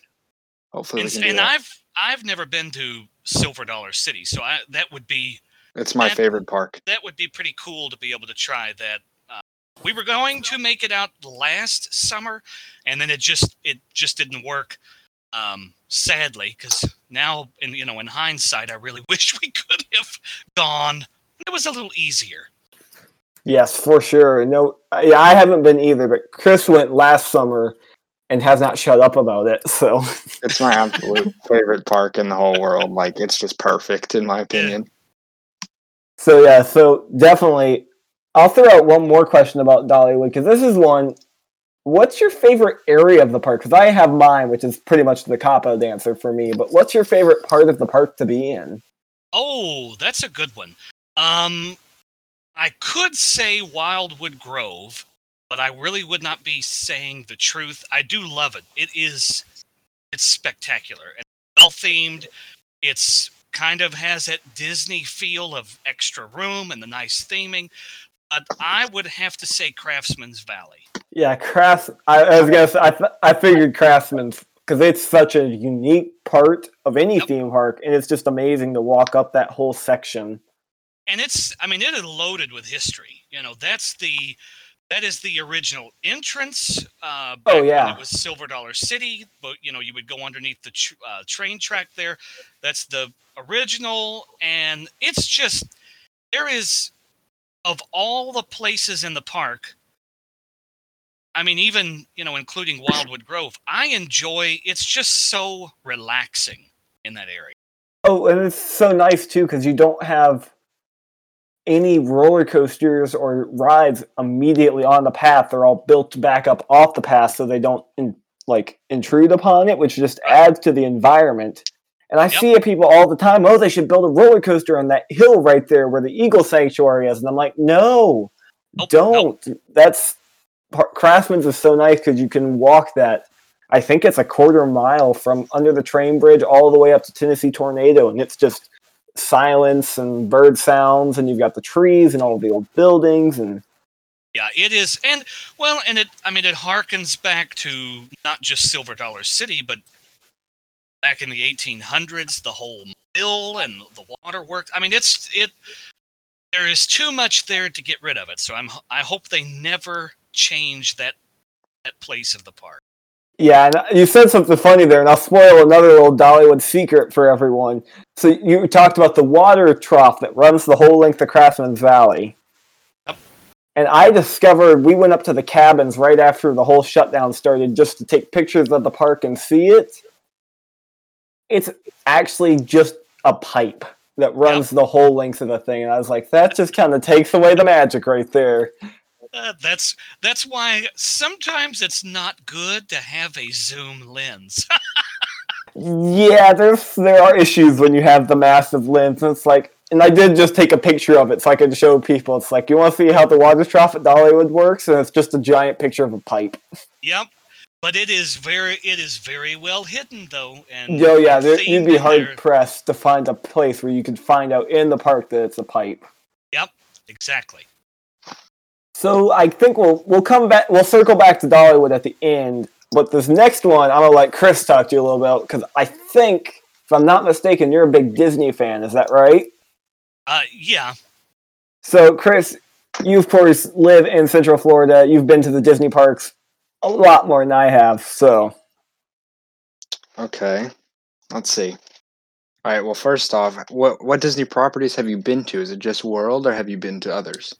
hopefully And, we can do and. I've I've never been to Silver Dollar City, so I, that would be It's my that- favorite park. that would be pretty cool to be able to try that. Uh, we were going to make it out last summer, and then it just it just didn't work. Um, sadly, because now in you know in hindsight, I really wish we could have gone. It was a little easier. Yes, for sure. No, yeah, I haven't been either, but Chris went last summer and has not shut up about it. So. It's my absolute favorite park in the whole world. Like it's just perfect in my opinion. So yeah, so definitely, I'll throw out one more question about Dollywood because this is one. What's your favorite area of the park? Because I have mine, which is pretty much the cop dancer for me. But what's your favorite part of the park to be in? Oh, that's a good one. Um, I could say Wildwood Grove, but I really would not be saying the truth. I do love it. It is, it's spectacular and well themed. It's kind of has that Disney feel of extra room and the nice theming. But I would have to say Craftsman's Valley. Yeah, Crafts. I, I was gonna say I, th- I figured Craftsman's because it's such a unique part of any Yep. theme park, and it's just amazing to walk up that whole section. and it's i mean it is loaded with history you know that's the that is the original entrance uh Oh, yeah. it was silver dollar city but you know you would go underneath the tr- uh, train track there that's the original and it's just there is of all the places in the park, I mean, even you know, including Wildwood Grove, I enjoy. It's just so relaxing in that area. Oh, and it's so nice too because you don't have any roller coasters or rides immediately on the path. They're all built back up off the path so they don't in, like intrude upon it, which just adds to the environment. And I Yep. see people all the time. Oh, they should build a roller coaster on that hill right there where the eagle sanctuary is. And I'm like, no, Nope, don't. That's par- Craftsman's is so nice because you can walk that. I think it's a quarter mile from under the train bridge all the way up to Tennessee Tornado, and it's just silence and bird sounds, and you've got the trees and all the old buildings, and Yeah, it is, and well, and it. I mean, it harkens back to not just Silver Dollar City, but back in the 1800s, the whole mill and the waterworks. I mean, it's it. There is too much there to get rid of it, so I'm. I hope they never change that that place of the park. yeah. And you said something funny there, and I'll spoil another little Dollywood secret for everyone. So you talked about the water trough that runs the whole length of Craftsman's Valley. Yep. And I discovered we went up to the cabins right after the whole shutdown started just to take pictures of the park and see it. It's actually just a pipe that runs the whole length of the thing. And I was like, that just kind of takes away the magic right there. Uh, that's that's why sometimes it's not good to have a zoom lens. Yeah, there's there are issues when you have the massive lens. It's like, and I did just take a picture of it so I could show people. It's like, you want to see how the water trough at Dollywood works, and it's just a giant picture of a pipe. yep, but it is very it is very well hidden though, and Yo, yeah, there, you'd be hard there. pressed to find a place where you could find out in the park that it's a pipe. Yep, exactly. So I think we'll we'll come back. We'll circle back to Dollywood at the end. But this next one, I'm gonna let Chris talk to you a little about because I think, if I'm not mistaken, you're a big Disney fan. Is that right? Uh, yeah, So, Chris, you of course live in Central Florida. You've been to the Disney parks a lot more than I have. So, Okay. Let's see. All right. Well, first off, what what Disney properties have you been to? Is it just World, or have you been to others?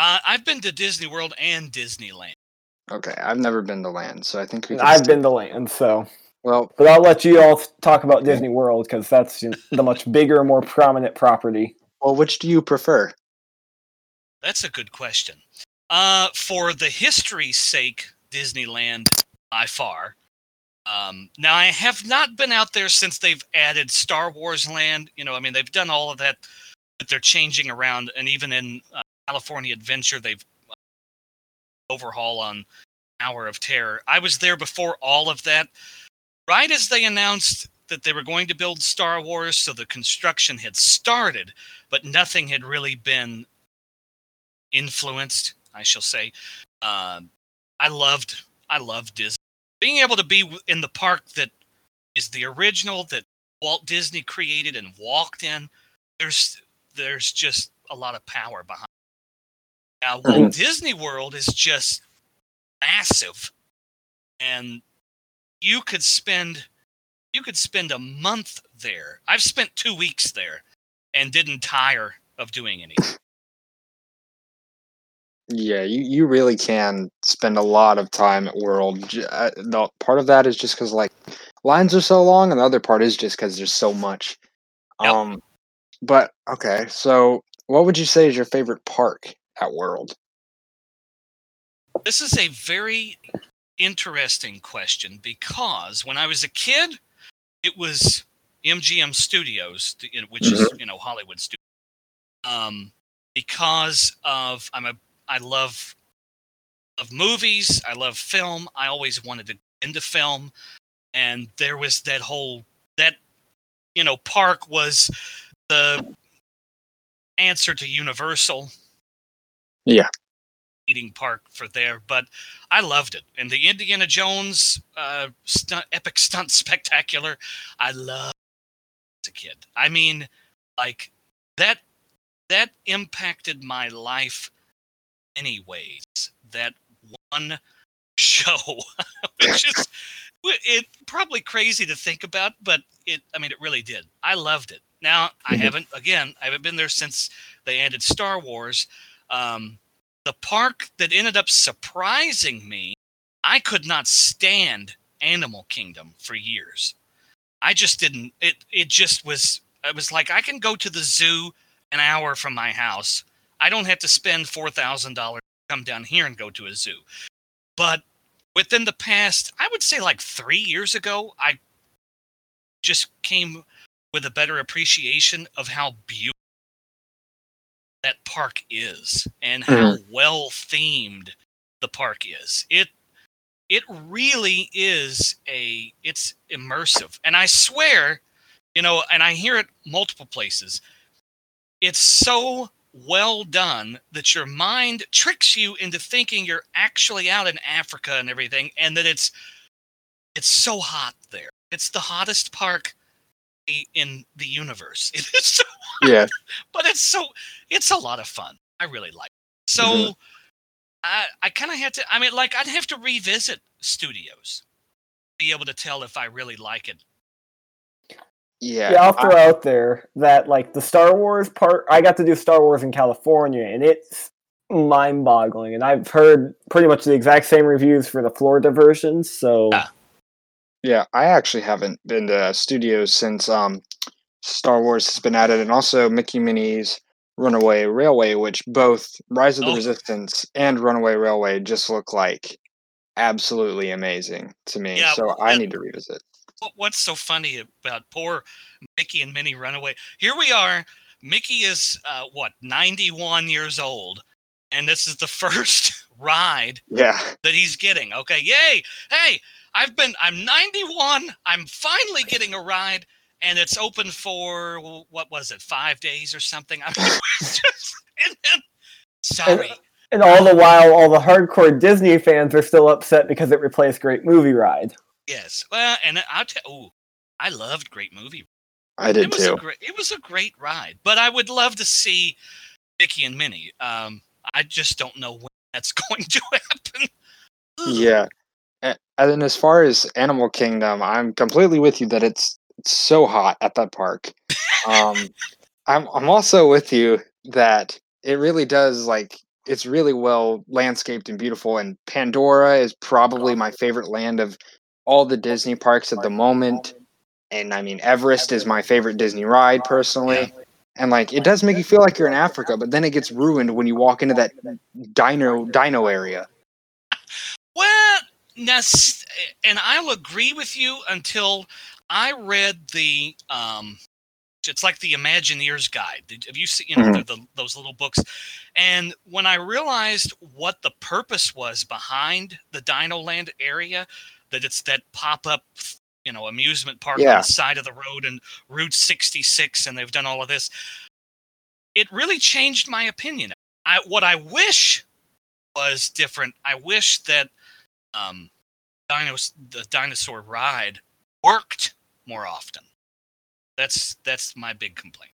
Uh, I've been to Disney World and Disneyland. Okay, I've never been to Land, so I think we. Can I've stick- been to land. So, Well, but I'll let you all talk about Disney World because that's you know, the much bigger, more prominent property. well, which do you prefer? That's a good question. Uh, for the history's sake, Disneyland by far. Um, now I have not been out there since they've added Star Wars Land. You know, I mean they've done all of that, but they're changing around, and even in uh, California Adventure, they've uh, overhaul on Tower of Terror. I was there before all of that. Right as they announced that they were going to build Star Wars, so the construction had started, but nothing had really been influenced, I shall say. Um, I loved, I loved Disney. Being able to be in the park that is the original that Walt Disney created and walked in, there's, there's just a lot of power behind. Now, Walt Disney World is just massive, and you could spend, you could spend a month there. I've spent two weeks there, and didn't tire of doing anything. Yeah, you, you really can spend a lot of time at World. Uh, The part of that is just because like lines are so long, and the other part is just because there's so much. Yep. Um, but okay, so what would you say is your favorite park at World? This is a very interesting question because when I was a kid, it was MGM Studios, th- you know, which is you know Hollywood Studios. Um, because of I'm a I love love movies. I love film. I always wanted to get into film, and there was that whole that you know park was the answer to Universal eating park for there, but I loved it. And the Indiana Jones uh, stunt, epic stunt spectacular, I loved as a kid. I mean, like that that impacted my life many ways. That one show, which is it probably crazy to think about, but it I mean it really did. I loved it. Now I Mhm. haven't again I haven't been there since they ended Star Wars. Um, the park that ended up surprising me, I could not stand Animal Kingdom for years. I just didn't. It it just was. It was like I can go to the zoo an hour from my house. I don't have to spend four thousand dollars to come down here and go to a zoo. But within the past, I would say like three years ago, I just came with a better appreciation of how beautiful that park is and how mm-hmm. well themed the park is. It it really is a it's immersive. And I swear, you know, and I hear it multiple places. It's so well done that your mind tricks you into thinking you're actually out in Africa and everything and that it's it's so hot there. It's the hottest park i- in the universe. It is so Yeah. but it's so it's a lot of fun. I really like. It. So Mhm. I I kind of had to. I mean, like I'd have to revisit studios, be able to tell if I really like it. Yeah. Yeah, I'll I- throw out there that like the Star Wars part. I got to do Star Wars in California, and it's mind-boggling. And I've heard pretty much the exact same reviews for the Florida versions. So Yeah. Yeah, I actually haven't been to studios since um, Star Wars has been added, and also Mickey Minnie's Runaway Railway, which both Rise of the Oh. Resistance and Runaway Railway just look like absolutely amazing to me. Yeah, so I need to revisit. What's so funny about poor Mickey and Minnie Runaway? Here we are. Mickey is uh, what ninety one years old, and this is the first ride Yeah, that he's getting. Okay, yay! Hey, I've been. I'm 91. I'm finally getting a ride, and it's open for what was it? Five days or something. I mean, just, and then, sorry. and all the while, all the hardcore Disney fans are still upset because it replaced Great Movie Ride. yes. Well, and I'll tell. Oh, I loved Great Movie. I did it was too. a great. It was a great ride, but I would love to see Mickey and Minnie. Um, I just don't know when that's going to happen. Yeah. And as far as Animal Kingdom, I'm completely with you that it's, it's so hot at that park. Um, I'm I'm also with you that it really does like it's really well landscaped and beautiful. And Pandora is probably my favorite land of all the Disney parks at the moment. And I mean, Everest is my favorite Disney ride personally. And like, it does make you feel like you're in Africa, but then it gets ruined when you walk into that dino dino area. Now, and I'll agree with you until I read the. Um, it's like the Imagineer's Guide. Have you seen you know Mhm. the, those little books? And when I realized what the purpose was behind the Dino Land area, that it's that pop up, you know, amusement park on the side of the road and Route 66, and they've done all of this. It really changed my opinion. I what I wish was different. I wish that um, dinos the dinosaur ride worked more often. That's that's my big complaint.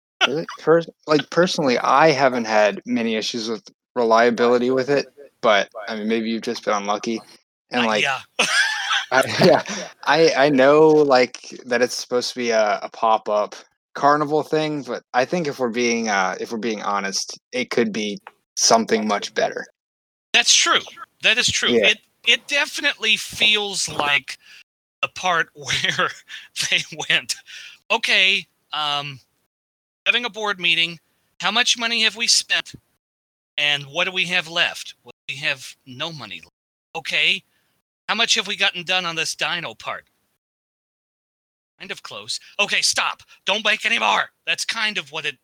First, like personally, I haven't had many issues with reliability with it, but I mean, maybe you've just been unlucky. And Uh, like, yeah, I, yeah, I I know like that it's supposed to be a, a pop up carnival thing, but I think if we're being uh if we're being honest, it could be something much better. that's true. That is true. Yeah. It it definitely feels like the part where they went, okay, um, having a board meeting. How much money have we spent? And what do we have left? Well, we have no money. left. Okay, how much have we gotten done on this dino part? Kind of close. Okay, stop. Don't make any more. That's kind of what it.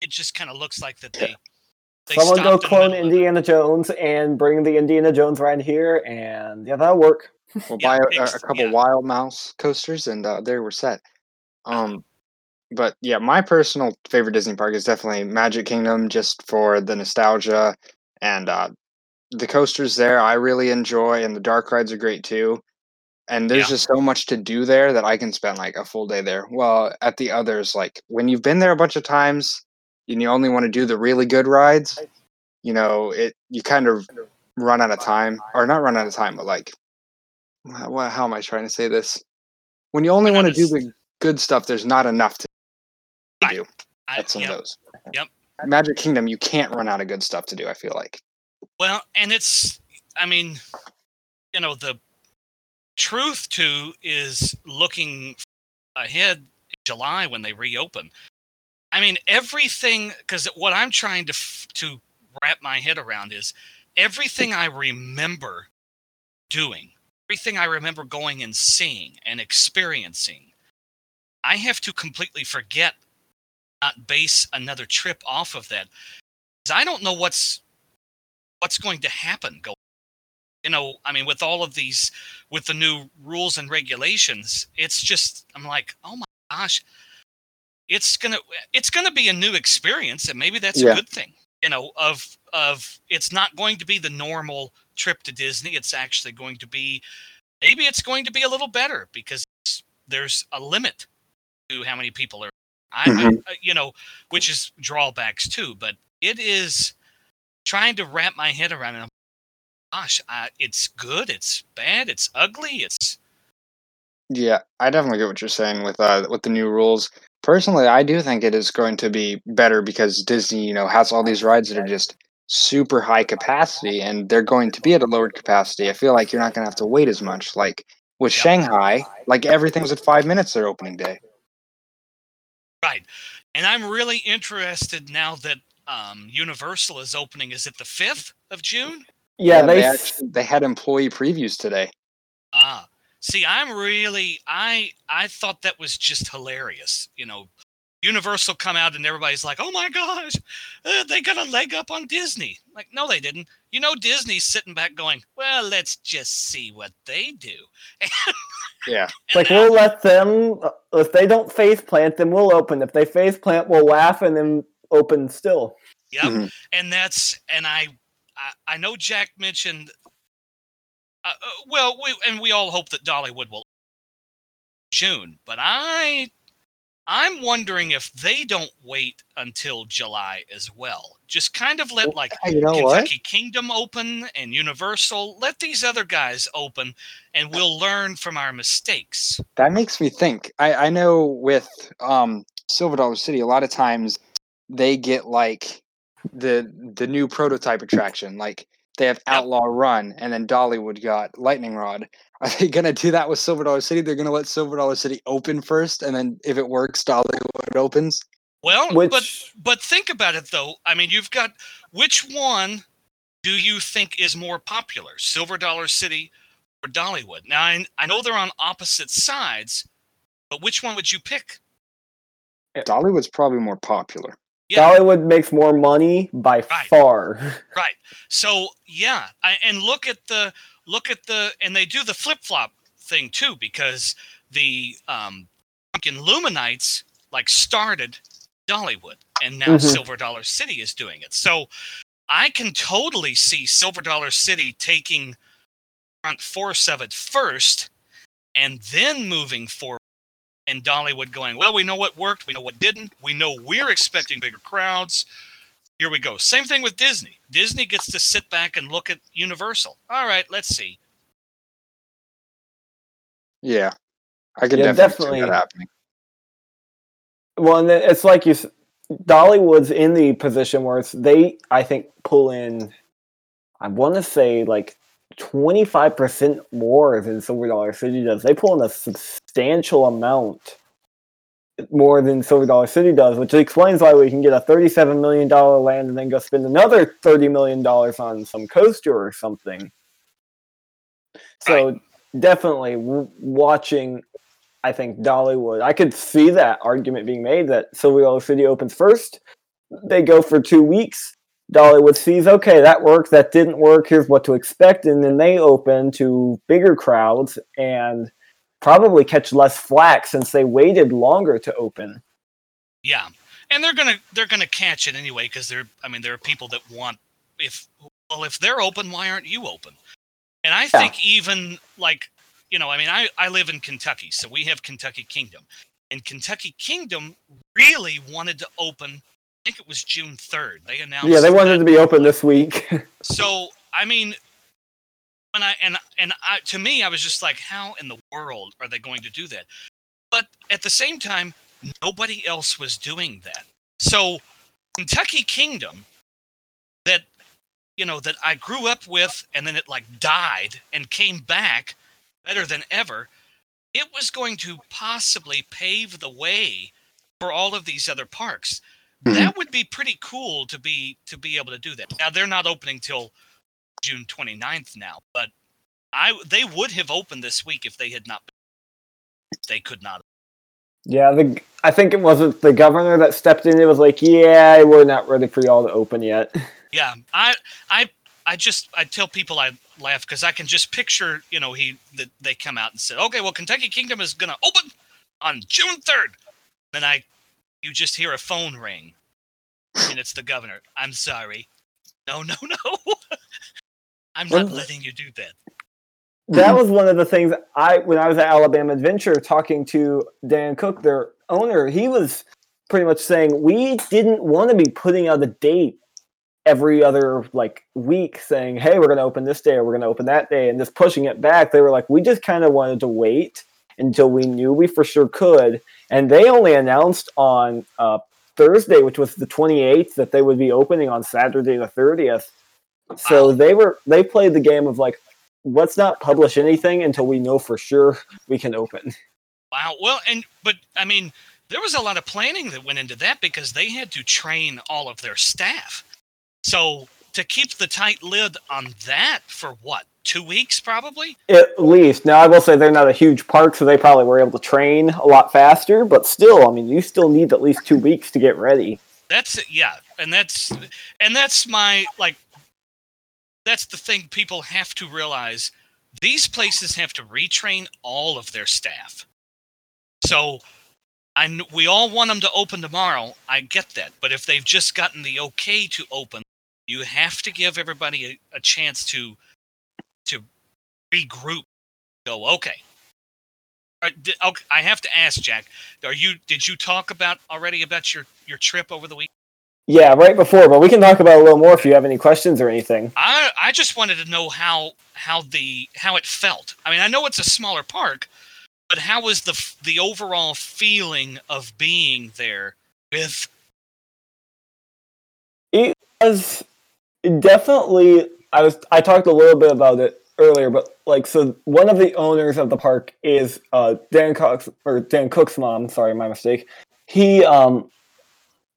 It just kind of looks like that they. They Someone go stopped in clone middle of it. Indiana Jones and bring the Indiana Jones ride here, and yeah, that'll work. We'll Yeah, buy a, a couple yeah. Wild Mouse coasters, and uh, there we're set. Um, but yeah, my personal favorite Disney park is definitely Magic Kingdom, just for the nostalgia and uh, the coasters there. I really enjoy, and the dark rides are great too. And there's Yeah. just so much to do there that I can spend like a full day there. Well, at the others, like when you've been there a bunch of times and you only want to do the really good rides, you know, it you kind of run out of time, or not run out of time, but like, wha- wha- how am I trying to say this? When you only want to do the good stuff, there's not enough to Right. do I, at some yeah, of those. Yep. Magic Kingdom, you can't run out of good stuff to do. I feel like. Well, and it's, I mean, you know, the truth to is looking ahead in July when they reopen. I mean, everything because what I'm trying to to wrap my head around is everything I remember doing, everything I remember going and seeing and experiencing. I have to completely forget, not base another trip off of that. I don't know what's what's going to happen going you know i mean with all of these with the new rules and regulations it's just i'm like oh my gosh it's gonna it's gonna be a new experience and maybe that's Yeah. a good thing you know of of it's not going to be the normal trip to disney it's actually going to be maybe it's going to be a little better because there's a limit to how many people are I, I Mhm. uh, you know which is drawbacks too but it is trying to wrap my head around it I'm, gosh uh, it's good it's bad it's ugly it's Yeah, I definitely get what you're saying with uh with the new rules. Personally, I do think it is going to be better because Disney, you know, has all these rides that are just super high capacity and they're going to be at a lowered capacity. I feel like you're not going to have to wait as much. Like with Yep. Shanghai, like everything's at 5 minutes their opening day. right and i'm really interested now that um, universal is opening is it the 5th of june Yeah, they. they actually, they had employee previews today. Ah, see, I'm really I I thought that was just hilarious. You know, Universal come out and everybody's like, "Oh my gosh, uh, they got a leg up on Disney." Like, no, they didn't. You know, Disney's sitting back going, "Well, let's just see what they do." Yeah. Like we'll let them. uh, If they don't face plant, then we'll open. If they face plant, we'll laugh and then open still. Yep. Mhm. and that's and I, I I know Jack mentioned. Uh, uh, well, we and we all hope that Dollywood will June, but I I'm wondering if they don't wait until July as well. Just kind of let like You know what? Kentucky Kingdom open and Universal let these other guys open, and we'll learn from our mistakes. That makes me think. I, I know with um, Silver Dollar City, a lot of times they get like the the new prototype attraction. Like they have Outlaw Run, and then Dollywood got Lightning Rod. Are they gonna do that with Silver Dollar City? They're gonna let Silver Dollar City open first, and then if it works, Dollywood opens. Well, Which but but think about it though. I mean, you've got which one do you think is more popular, Silver Dollar City or Dollywood? Now, I, I know they're on opposite sides, but which one would you pick? Dollywood's probably more popular. Yeah, Dollywood makes more money by Right. far. right. So yeah, I, and look at the look at the and they do the flip flop thing too because the um, LumiNights like started Dollywood and now Mhm. Silver Dollar City is doing it. So I can totally see Silver Dollar City taking front force of it first and then moving forward and Dollywood going, well, we know what worked, we know what didn't, we know we're expecting bigger crowds. Here we go. Same thing with Disney. Disney gets to sit back and look at Universal. All right, let's see. Yeah, I can Yeah, definitely, definitely. see that happening. Well, and it's like you, Dollywood's in the position where it's they, I think, pull in. I want to say like twenty five percent more than Silver Dollar City does. They pull in a substantial amount more than Silver Dollar City does, which explains why we can get a thirty seven million dollar land and then go spend another thirty million dollars on some coaster or something. So definitely w- watching I think Dollywood. I could see that argument being made that Silver Dollar City opens first. They go for two weeks. Dollywood sees, okay, that worked, that didn't work, here's what to expect, and then they open to bigger crowds and probably catch less flack since they waited longer to open. Yeah, and they're gonna they're gonna catch it anyway because they're. I mean, there are people that want if well if they're open, why aren't you open? And I think even like you know, I mean, I I live in Kentucky, so we have Kentucky Kingdom, and Kentucky Kingdom really wanted to open. I think it was June third. They announced. Yeah, they wanted to be open this week. So I mean, when I and and I, to me, I was just like, how in the world are they going to do that? But at the same time, nobody else was doing that. So Kentucky Kingdom that you know that I grew up with and then it like died and came back better than ever. It was going to possibly pave the way for all of these other parks. Mhm. That would be pretty cool to be to be able to do that. Now they're not opening till June 29th now, but I they would have opened this week if they had not Been, they could not. Yeah, the I think it wasn't the governor that stepped in. It was like, yeah, we're not ready for y'all to open yet. Yeah, I I I just I tell people I laugh because I can just picture you know he that they come out and said okay well Kentucky Kingdom is gonna open on June third, then I you just hear a phone ring and it's the governor. I'm sorry, no no no, I'm not letting you do that. that was one of the things I when I was at Alabama Adventure talking to Dan Koch, their owner, he was pretty much saying we didn't want to be putting out a date every other like week saying, Hey, we're gonna open this day or we're gonna open that day and just pushing it back. They were like, we just kinda wanted to wait until we knew we for sure could. And they only announced on uh, Thursday, which was the twenty eighth, that they would be opening on Saturday the thirtieth. So Wow. they were they played the game of like let's not publish anything until we know for sure we can open. Wow. Well, and but I mean, there was a lot of planning that went into that because they had to train all of their staff. So to keep the tight lid on that for what two weeks probably. At least. Now I will say they're not a huge park, so they probably were able to train a lot faster, but still, I mean you still need at least two weeks to get ready. That's yeah, and that's and that's my like. That's the thing people have to realize. These places have to retrain all of their staff. So, I we all want them to open tomorrow. I get that, but if they've just gotten the okay to open, you have to give everybody a, a chance to to regroup. Go okay. Uh, okay. I have to ask Jack. Are you? Did you talk about already about your your trip over the week? Yeah, right before, but we can talk about it a little more if you have any questions or anything. I I just wanted to know how how the how it felt. I mean, I know it's a smaller park, but how was the the overall feeling of being there with? It was definitely I was I talked a little bit about it earlier, but like so one of the owners of the park is uh Dan Cox or Dan Koch's mom, sorry, my mistake. He um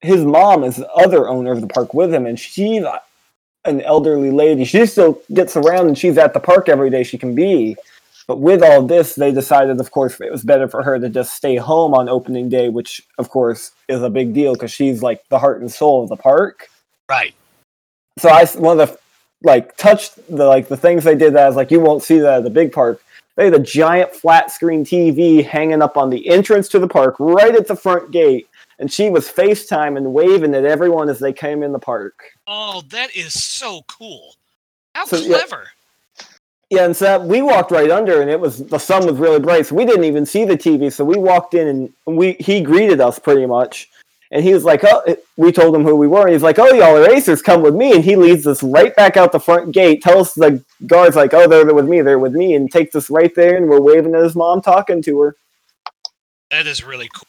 his mom is the other owner of the park with him and she's an elderly lady. She still gets around and she's at the park every day she can be. But with all this, they decided, of course, it was better for her to just stay home on opening day, which, of course, is a big deal because she's like the heart and soul of the park Right. so I one of the like touched the like the things they did that I was like you won't see that at the big park. They had a giant flat screen TV hanging up on the entrance to the park, right at the front gate, and she was FaceTime and waving at everyone as they came in the park. Oh, that is so cool. How So, clever. Yeah, and so we walked right under, and it was the sun was really bright, so we didn't even see the TV. So we walked in, and we he greeted us pretty much, and he was like, "Oh," we told him who we were, and he's like, "Oh, y'all are racers, come with me," and he leads us right back out the front gate. Tells the guards like, "Oh, they're with me, they're with me," and takes us right there, and we're waving at his mom, talking to her. That is really cool.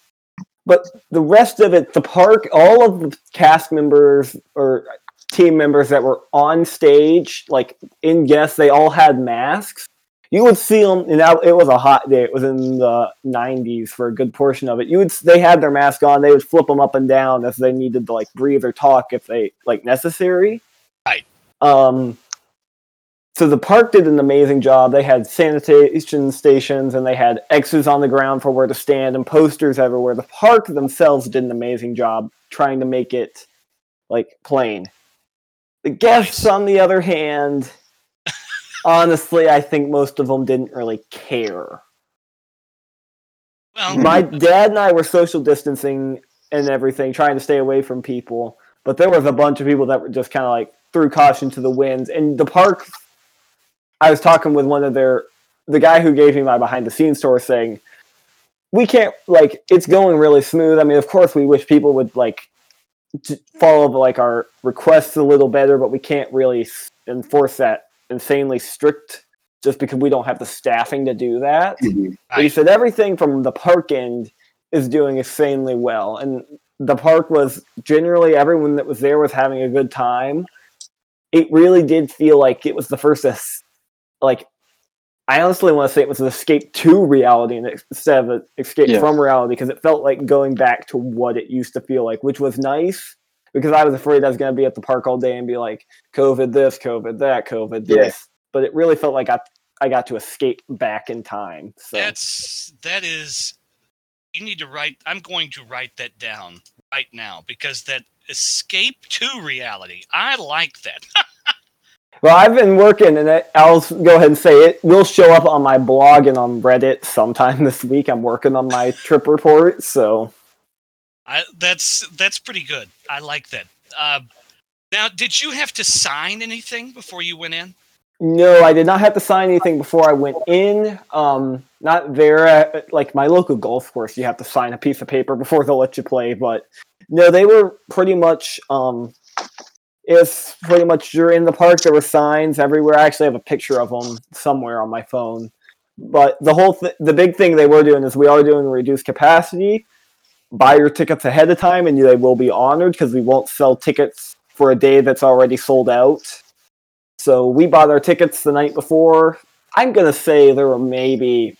But the rest of it, the park, all of the cast members or team members that were on stage, like in guests, they all had masks. You would see them, and that, it was a hot day. It was in the 90s for a good portion of it. You would, they had their mask on. They would flip them up and down if they needed to like breathe or talk if they like necessary. Right. Um. So the park did an amazing job. They had sanitation stations and they had X's on the ground for where to stand and posters everywhere. The park themselves did an amazing job trying to make it like plain. The guests, on the other hand, honestly, I think most of them didn't really care. Well, My dad and I were social distancing and everything, trying to stay away from people. But there was a bunch of people that were just kind of like threw caution to the winds. And the park, I was talking with one of their, the guy who gave me my behind the scenes tour saying, we can't, like, it's going really smooth. I mean, of course, we wish people would, like, follow, like, our requests a little better, but we can't really enforce that insanely strict just because we don't have the staffing to do that. Mm-hmm. But he said everything from the park end is doing insanely well, and the park was generally everyone that was there was having a good time. It really did feel like it was the first, es- like, I honestly want to say it was an escape to reality instead of an escape Yeah. from reality because it felt like going back to what it used to feel like, which was nice because I was afraid I was going to be at the park all day and be like, COVID this, COVID that, COVID Yeah. this. But it really felt like I, I got to escape back in time. So. That's that is. You need to write. I'm going to write that down right now because that escape to reality. I like that. Well, I've been working, and it, I'll go ahead and say it will show up on my blog and on Reddit sometime this week. I'm working on my trip report, so I, that's that's pretty good. I like that. Uh, now, did you have to sign anything before you went in? no, I did not have to sign anything before I went in. Um, not there, at, like my local golf course, you have to sign a piece of paper before they'll let you play. But no, they were pretty much. Um, it's pretty much you're in the park. There were signs everywhere. I actually have a picture of them somewhere on my phone. But the whole th- the big thing they were doing is we are doing reduced capacity. Buy your tickets ahead of time, and they will be honored because we won't sell tickets for a day that's already sold out. So we bought our tickets the night before. I'm gonna say there were maybe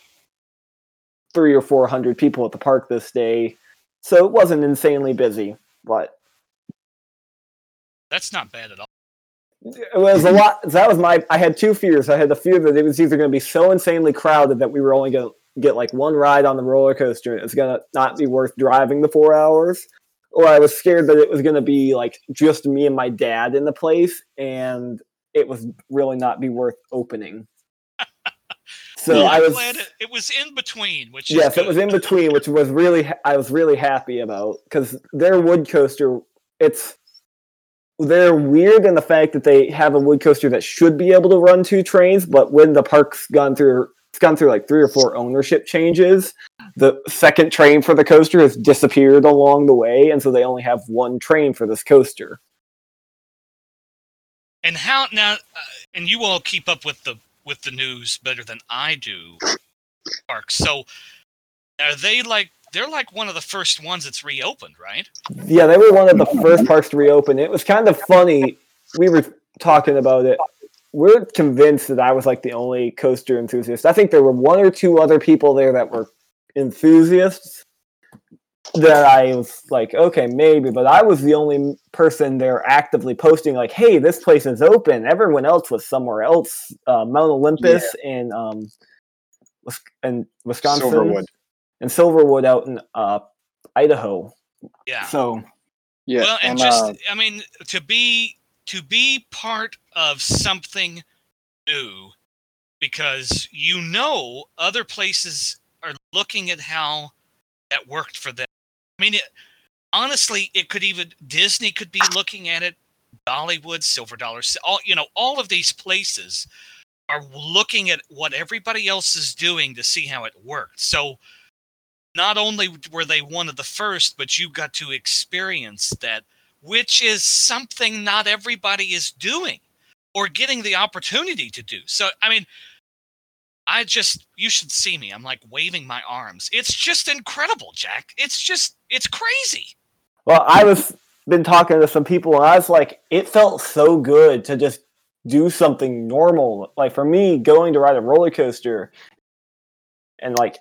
three or four hundred people at the park this day, so it wasn't insanely busy, but That's not bad at all. it was a lot. That was my. I had two fears. I had the fear that it was either going to be so insanely crowded that we were only going to get like one ride on the roller coaster, and it's to not be worth driving the four hours, or I was scared that it was to be like just me and my dad in the place, and it was really not be worth opening. So Yeah. I was. glad it, it was in between, which is Yes, it was in between, which was really I was really happy about because their wood coaster, it's they're weird in the fact that they have a wood coaster that should be able to run two trains, but when the park's gone through, it's gone through like three or four ownership changes. The second train for the coaster has disappeared along the way, and so they only have one train for this coaster. And how now? Uh, and you all keep up with the with the news better than I do, Parks. So are they like they're like one of the first ones that's reopened, right? Yeah, they were one of the first parks to reopen. It was kind of funny. We were talking about it. We're convinced that I was like the only coaster enthusiast. I think there were one or two other people there that were enthusiasts that I was like, okay, maybe, but I was the only person there actively posting like, "Hey, this place is open." Everyone else was somewhere else, uh, Mount Olympus and um, Wis- and Wisconsin Silverwood. and Silverwood out in uh, Idaho. Yeah. So Yeah, well, and, and, just uh, I mean to be to be part of something new because you know other places are looking at how that worked for them. I mean, it, honestly, it could even Disney could be looking at it. Dollywood, Silver Dollar, all you know, all of these places are looking at what everybody else is doing to see how it worked. So not only were they one of the first, but you got to experience that, which is something not everybody is doing or getting the opportunity to do. So, I mean, I just, you should see me. I'm like waving my arms. It's just incredible, Jack. It's just, it's crazy. Well, I was been talking to some people, and I was like, it felt so good to just do something normal. Like for me, going to ride a roller coaster and like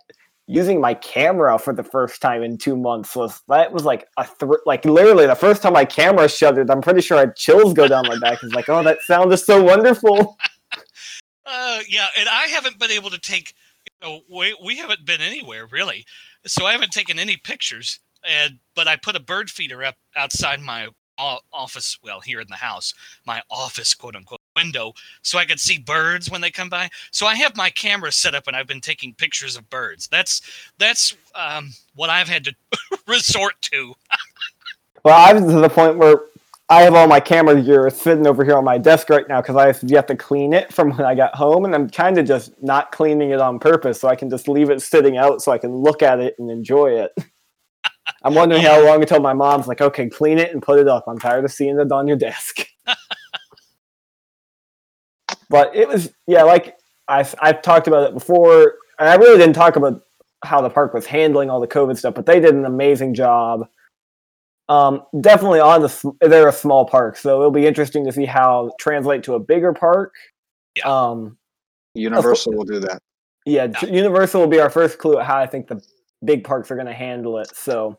using my camera for the first time in two months was that was like a thr like literally the first time my camera shuttered. I'm pretty sure I had chills go down my back. It's like, oh, that sound is so wonderful. Uh, yeah, and I haven't been able to take. You know, we we haven't been anywhere really, so I haven't taken any pictures. And but I put a bird feeder up outside my office. Well, here in the house, my office, quote unquote, window, so I could see birds when they come by. So I have my camera set up, and I've been taking pictures of birds. That's that's um, what I've had to resort to. Well, I'm to the point where I have all my camera gear sitting over here on my desk right now because I have to clean it from when I got home, and I'm kind of just not cleaning it on purpose, so I can just leave it sitting out so I can look at it and enjoy it. I'm wondering how long until my mom's like, "Okay, clean it and put it up. I'm tired of seeing it on your desk." but it was, yeah, like I, I've talked about it before, and I really didn't talk about how the park was handling all the COVID stuff, but they did an amazing job Um, definitely on the they're a small park, so it'll be interesting to see how translate to a bigger park. Yeah. Um, Universal will do that. yeah, J- Universal will be our first clue at how I think the big parks are going to handle it. So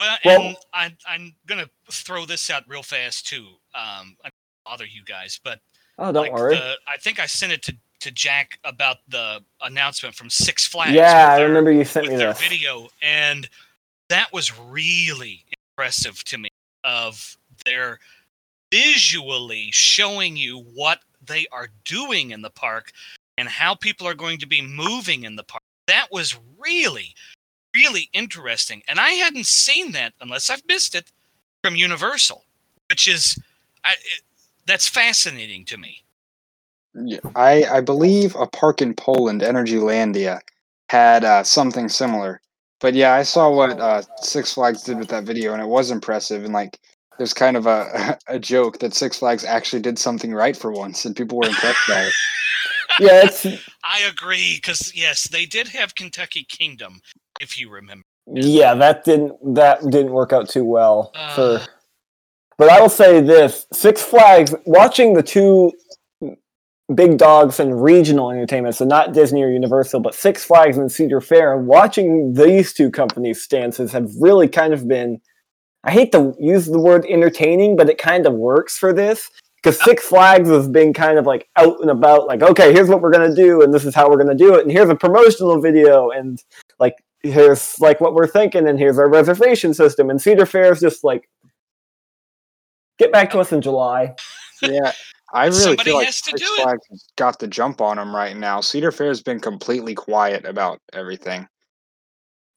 Well, Well- and I, I'm gonna throw this out real fast too. Um, I don't bother you guys, but oh, don't like worry. the- I think I sent it to to Jack about the announcement from Six Flags. yeah, I their- remember you sent me their this. video, and that was really impressive to me. Of their visually showing you what they are doing in the park and how people are going to be moving in the park. That was really, really interesting, and I hadn't seen that unless I've missed it from Universal, which is, I, it, that's fascinating to me. Yeah, I I believe a park in Poland, Energylandia, had uh, something similar. But yeah, I saw what uh, Six Flags did with that video, and it was impressive. And like, there's kind of a a joke that Six Flags actually did something right for once, and people were impressed by it. yeah, it's I agree because yes, they did have Kentucky Kingdom, if you remember. yeah that didn't that didn't work out too well Uh. for. But I will say this: Six Flags watching the two big dogs and regional entertainment, so not Disney or Universal, but Six Flags and Cedar Fair, watching these two companies' stances have really kind of been. I hate to use the word entertaining, but it kind of works for this because Six Flags has been kind of like out and about, like, okay, here's what we're gonna do, and this is how we're gonna do it, and here's a promotional video, and like here's like what we're thinking, and here's our reservation system, and Cedar Fair is just like, get back to us in July. Yeah, I really Somebody feel like has to Six do it. Flags got the jump on them right now. Cedar Fair has been completely quiet about everything.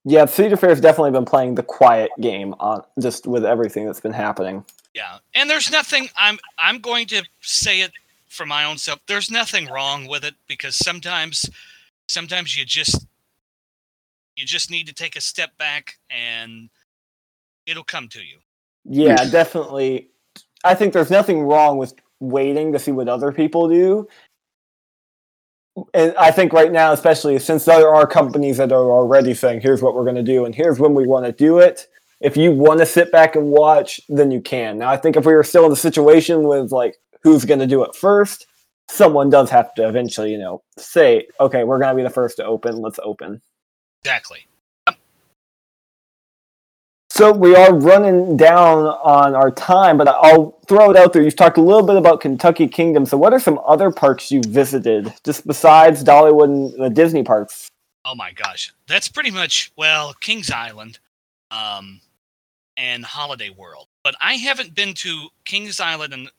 Yeah, Cedar Fair's definitely been playing the quiet game on just with everything that's been happening. Yeah, and there's nothing. I'm I'm going to say it for my own self. There's nothing wrong with it because sometimes, sometimes you just you just need to take a step back and it'll come to you. Yeah, definitely. I think there's nothing wrong with waiting to see what other people do. And I think right now, especially since there are companies that are already saying, here's what we're going to do and here's when we want to do it. If you want to sit back and watch, then you can. Now, I think if we were still in the situation with like who's going to do it first, someone does have to eventually, you know, say, okay, we're going to be the first to open. Let's open. Exactly. So we are running down on our time, but I'll throw it out there. You've talked a little bit about Kentucky Kingdom. So what are some other parks you visited just besides Dollywood and the Disney parks? Oh my gosh, that's pretty much well Kings Island, um, and Holiday World. But I haven't been to Kings Island and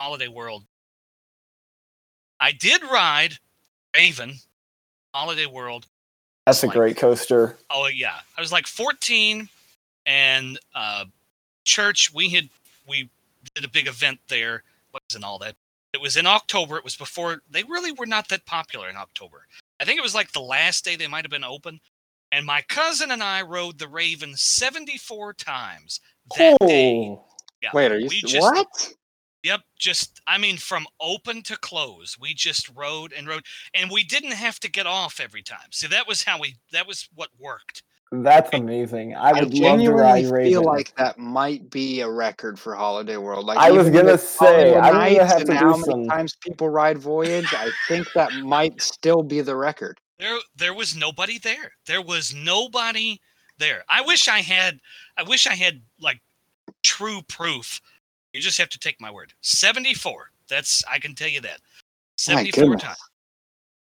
Holiday World. I did ride Raven, Holiday World. That's a Like- great coaster. Oh yeah, I was like 14, and uh, church. We had we did a big event there. Wasn't all that. It was in October. It was before they really were not that popular in October. I think it was like the last day they might have been open. And my cousin and I rode the Raven 74 times that day. Oh, Yeah, Wait, are you we s- just- what? Yep, just I mean from open to close. We just rode and rode and we didn't have to get off every time. See, that was how we that was what worked. That's amazing. I I would love to genuinely ride Raven. feel like that might be a record for Holiday World. Like I was gonna say, I'm gonna Nights have and to how do many some. times people ride Voyage. I think that might still be the record. There there was nobody there. There was nobody there. I wish I had I wish I had like true proof. You just have to take my word. 74. That's I can tell you that. 74 times.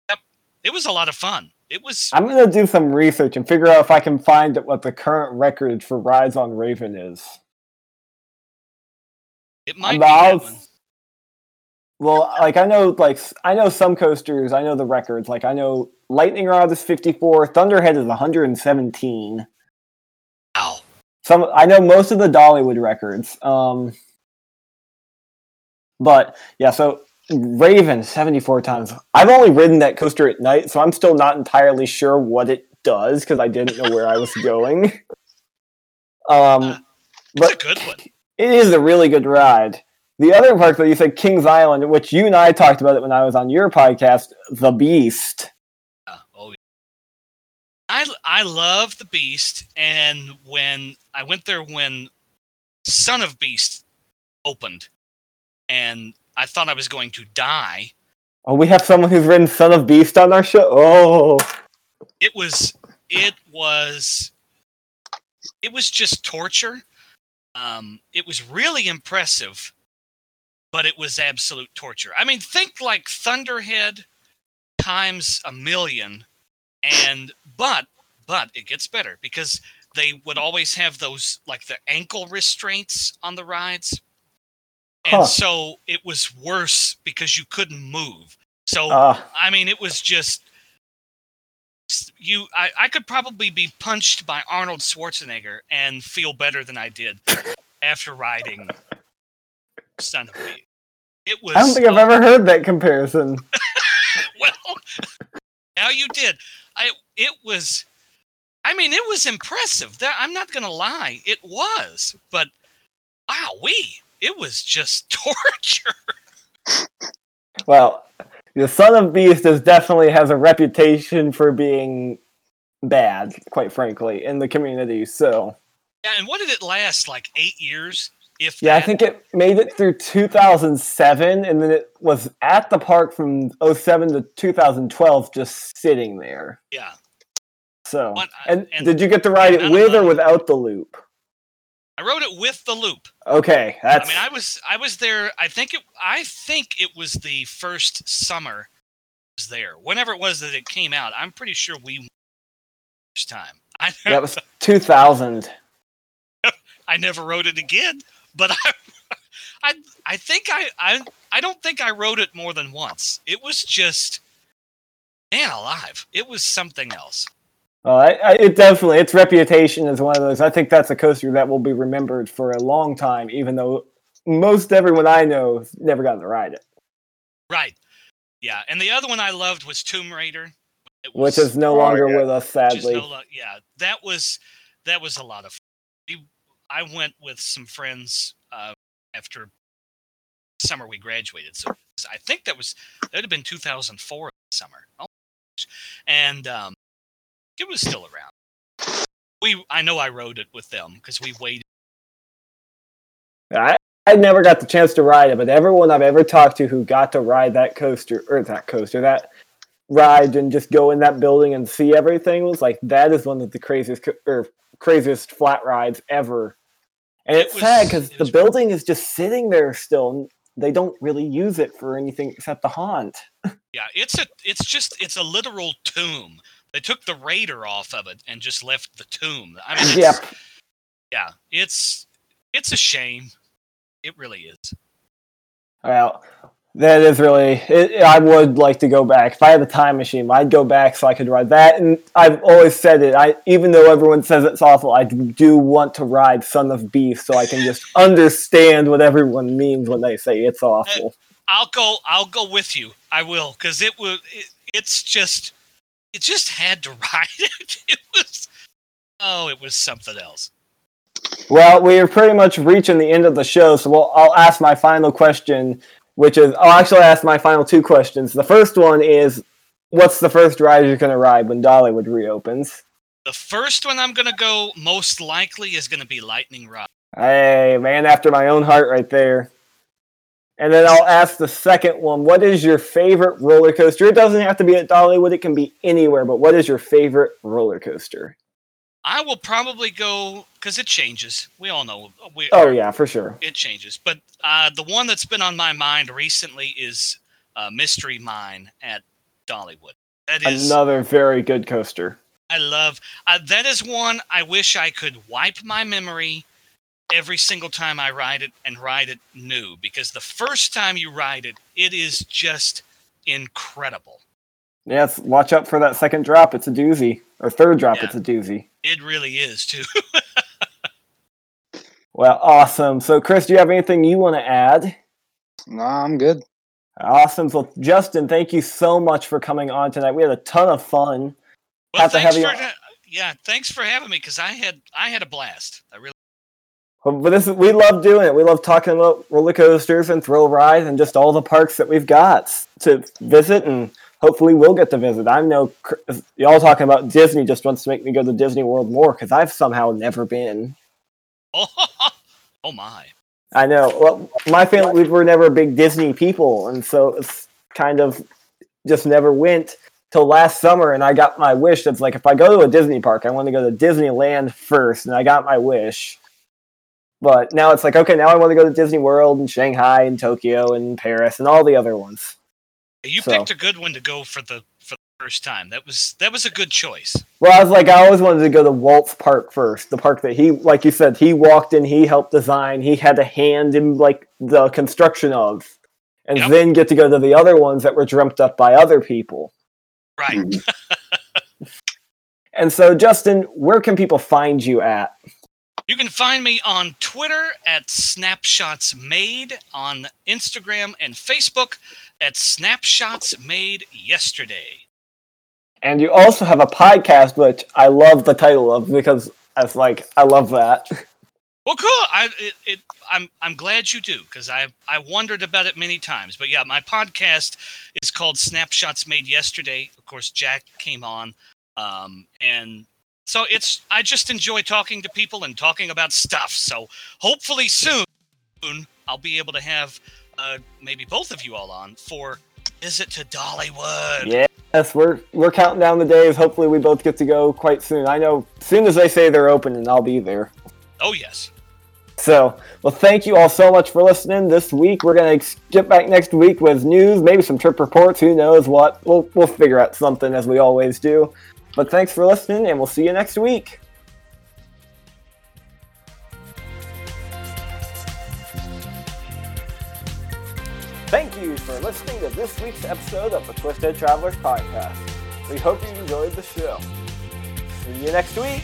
Yep. It was a lot of fun. It was I'm gonna do some research and figure out if I can find what the current record for rides on Raven is. it might be About- that one. Well, like I know, like I know some coasters. I know the records. Like I know Lightning Rod is 54. Thunderhead is 117. Ow. Some I know most of the Dollywood records. Um, but yeah, so Raven 74 times. I've only ridden that coaster at night, so I'm still not entirely sure what it does because I didn't know where I was going. Um, It's a but good one. it is a really good ride. The other park that you said Kings Island, which you and I talked about it when I was on your podcast, The Beast. Yeah. Oh, yeah. I I love the Beast, and when I went there when Son of Beast opened, and I thought I was going to die. Oh, we have someone who's written Son of Beast on our show. Oh, It was it was it was just torture. Um, it was really impressive, but it was absolute torture. I mean, think like Thunderhead times a million, and but but it gets better because they would always have those like the ankle restraints on the rides. And Huh. so it was worse because you couldn't move. So uh, I mean, it was just you. I, I could probably be punched by Arnold Schwarzenegger and feel better than I did after riding Son of Beast. It was. I don't think I've uh, ever heard that comparison. Well, now you did. I. It was. I mean, it was impressive. That I'm not gonna lie, it was. But wow, we. It was just torture. Well, the Son of Beast is definitely has a reputation for being bad, quite frankly, in the community. So Yeah, and what did it last? Like eight years? If yeah, I think it made it through 2007, and then it was at the park from 07 to 2012, just sitting there. Yeah. So, What, uh, and, and did you get to ride it with or without the loop? I wrote it with the loop. Okay, that's I mean, I was I was there. I think it. I think it was the first summer. I was there whenever it was that it came out. I'm pretty sure we first time. I that was 2000. I never wrote it again, but I I I think I I I don't think I wrote it more than once. It was just man alive. It was something else. I, it definitely its reputation is one of those. I think that's a coaster that will be remembered for a long time, even though most everyone I know never got to ride it, Right. Yeah, and the other one I loved was Tomb Raider. It which is no longer yeah. with us, sadly. no lo- yeah, that was that was a lot of. Fun. I went with some friends uh, after summer we graduated, so I think that was that would have been 2004 summer, oh, and um, it was still around. We I know I rode it with them because we waited. I, I never got the chance to ride it, but everyone I've ever talked to who got to ride that coaster or that coaster that ride and just go in that building and see everything was like that is one of the craziest or craziest flat rides ever. And It it's sad because it the was building is just sitting there still. and They don't really use it for anything except the haunt. Yeah, it's a it's just it's a literal tomb. They took the raider off of it and just left the tomb. I mean, it's, yeah, it's it's a shame. It really is. Well, that is really. It, I would like to go back. If I had a time machine, I'd go back so I could ride that. And I've always said it. I even though everyone says it's awful, I do want to ride Son of Beast so I can just understand what everyone means when they say it's uh, awful. I'll go. I'll go with you. I will because it will. It, it's just. It just had to ride it. It was. Oh, it was something else. Well, we are pretty much reaching the end of the show, so we'll, I'll ask my final question, which is I'll actually ask my final two questions. The first one is, what's the first ride you're going to ride when Dollywood reopens? The first one I'm gonna go most likely is gonna be Lightning Rod. Hey, man, after my own heart, right there. And then I'll ask the second one: What is your favorite roller coaster? It doesn't have to be at Dollywood; it can be anywhere. But what is your favorite roller coaster? I will probably go because it changes. We all know. We, Oh yeah, for sure. it changes. But uh, the one that's been on my mind recently is uh, Mystery Mine at Dollywood. That is, Another very good coaster. I love. Uh, that is one I wish I could wipe my memory every single time I ride it and ride it new because the first time you ride it, it is just incredible. Yes, watch out for that second drop. It's a doozy. Or third drop. Yeah. It's a doozy. It really is too. Well, awesome. So, Chris, do you have anything you want to add? Nah, I'm good. Awesome. So, Justin, thank you so much for coming on tonight. We had a ton of fun. Well, Have to thanks have for you- ha- yeah, thanks for having me because I had I had a blast. I really But this is, we love doing it. We love talking about roller coasters and thrill rides and just all the parks that we've got to visit. And hopefully we'll get to visit. I know y'all talking about Disney just wants to make me go to Disney World more because I've somehow never been. Oh, oh my. I know. Well, my family we were never big Disney people, and so it's kind of just never went till last summer. And I got my wish. That's like if I go to a Disney park, I want to go to Disneyland first, and I got my wish. But now it's like okay, now I want to go to Disney World and Shanghai and Tokyo and Paris and all the other ones. You So- picked a good one to go for the for the first time. That was that was a good choice. Well, I was like, I always wanted to go to Walt's Park first, the park that he, like you said, he walked in, he helped design, he had a hand in like the construction of, and Yep. then get to go to the other ones that were dreamt up by other people. Right. Mm-hmm. And so, Justin, where can people find you at? You can find me on Twitter at Snapshots Made, on Instagram and Facebook at Snapshots Made Yesterday. And you also have a podcast, which I love the title of because I was like, I love that. Well, cool. I it, it I'm I'm glad you do because I I wondered about it many times. But yeah, my podcast is called Snapshots Made Yesterday. Of course, Jack came on, um, and so it's I just enjoy talking to people and talking about stuff. So hopefully soon I'll be able to have uh, maybe both of you all on for visit to Dollywood. Yes, we're we're counting down the days. Hopefully, we both get to go quite soon. I know as soon as they say they're open, and I'll be there. Oh yes. So, well, thank you all so much for listening this week. We're gonna get back next week with news, maybe some trip reports. Who knows what? We'll we'll figure out something as we always do. But thanks for listening, and we'll see you next week. Thank you for listening to this week's episode of the Twisted Travelers Podcast. We hope you enjoyed the show. See you next week.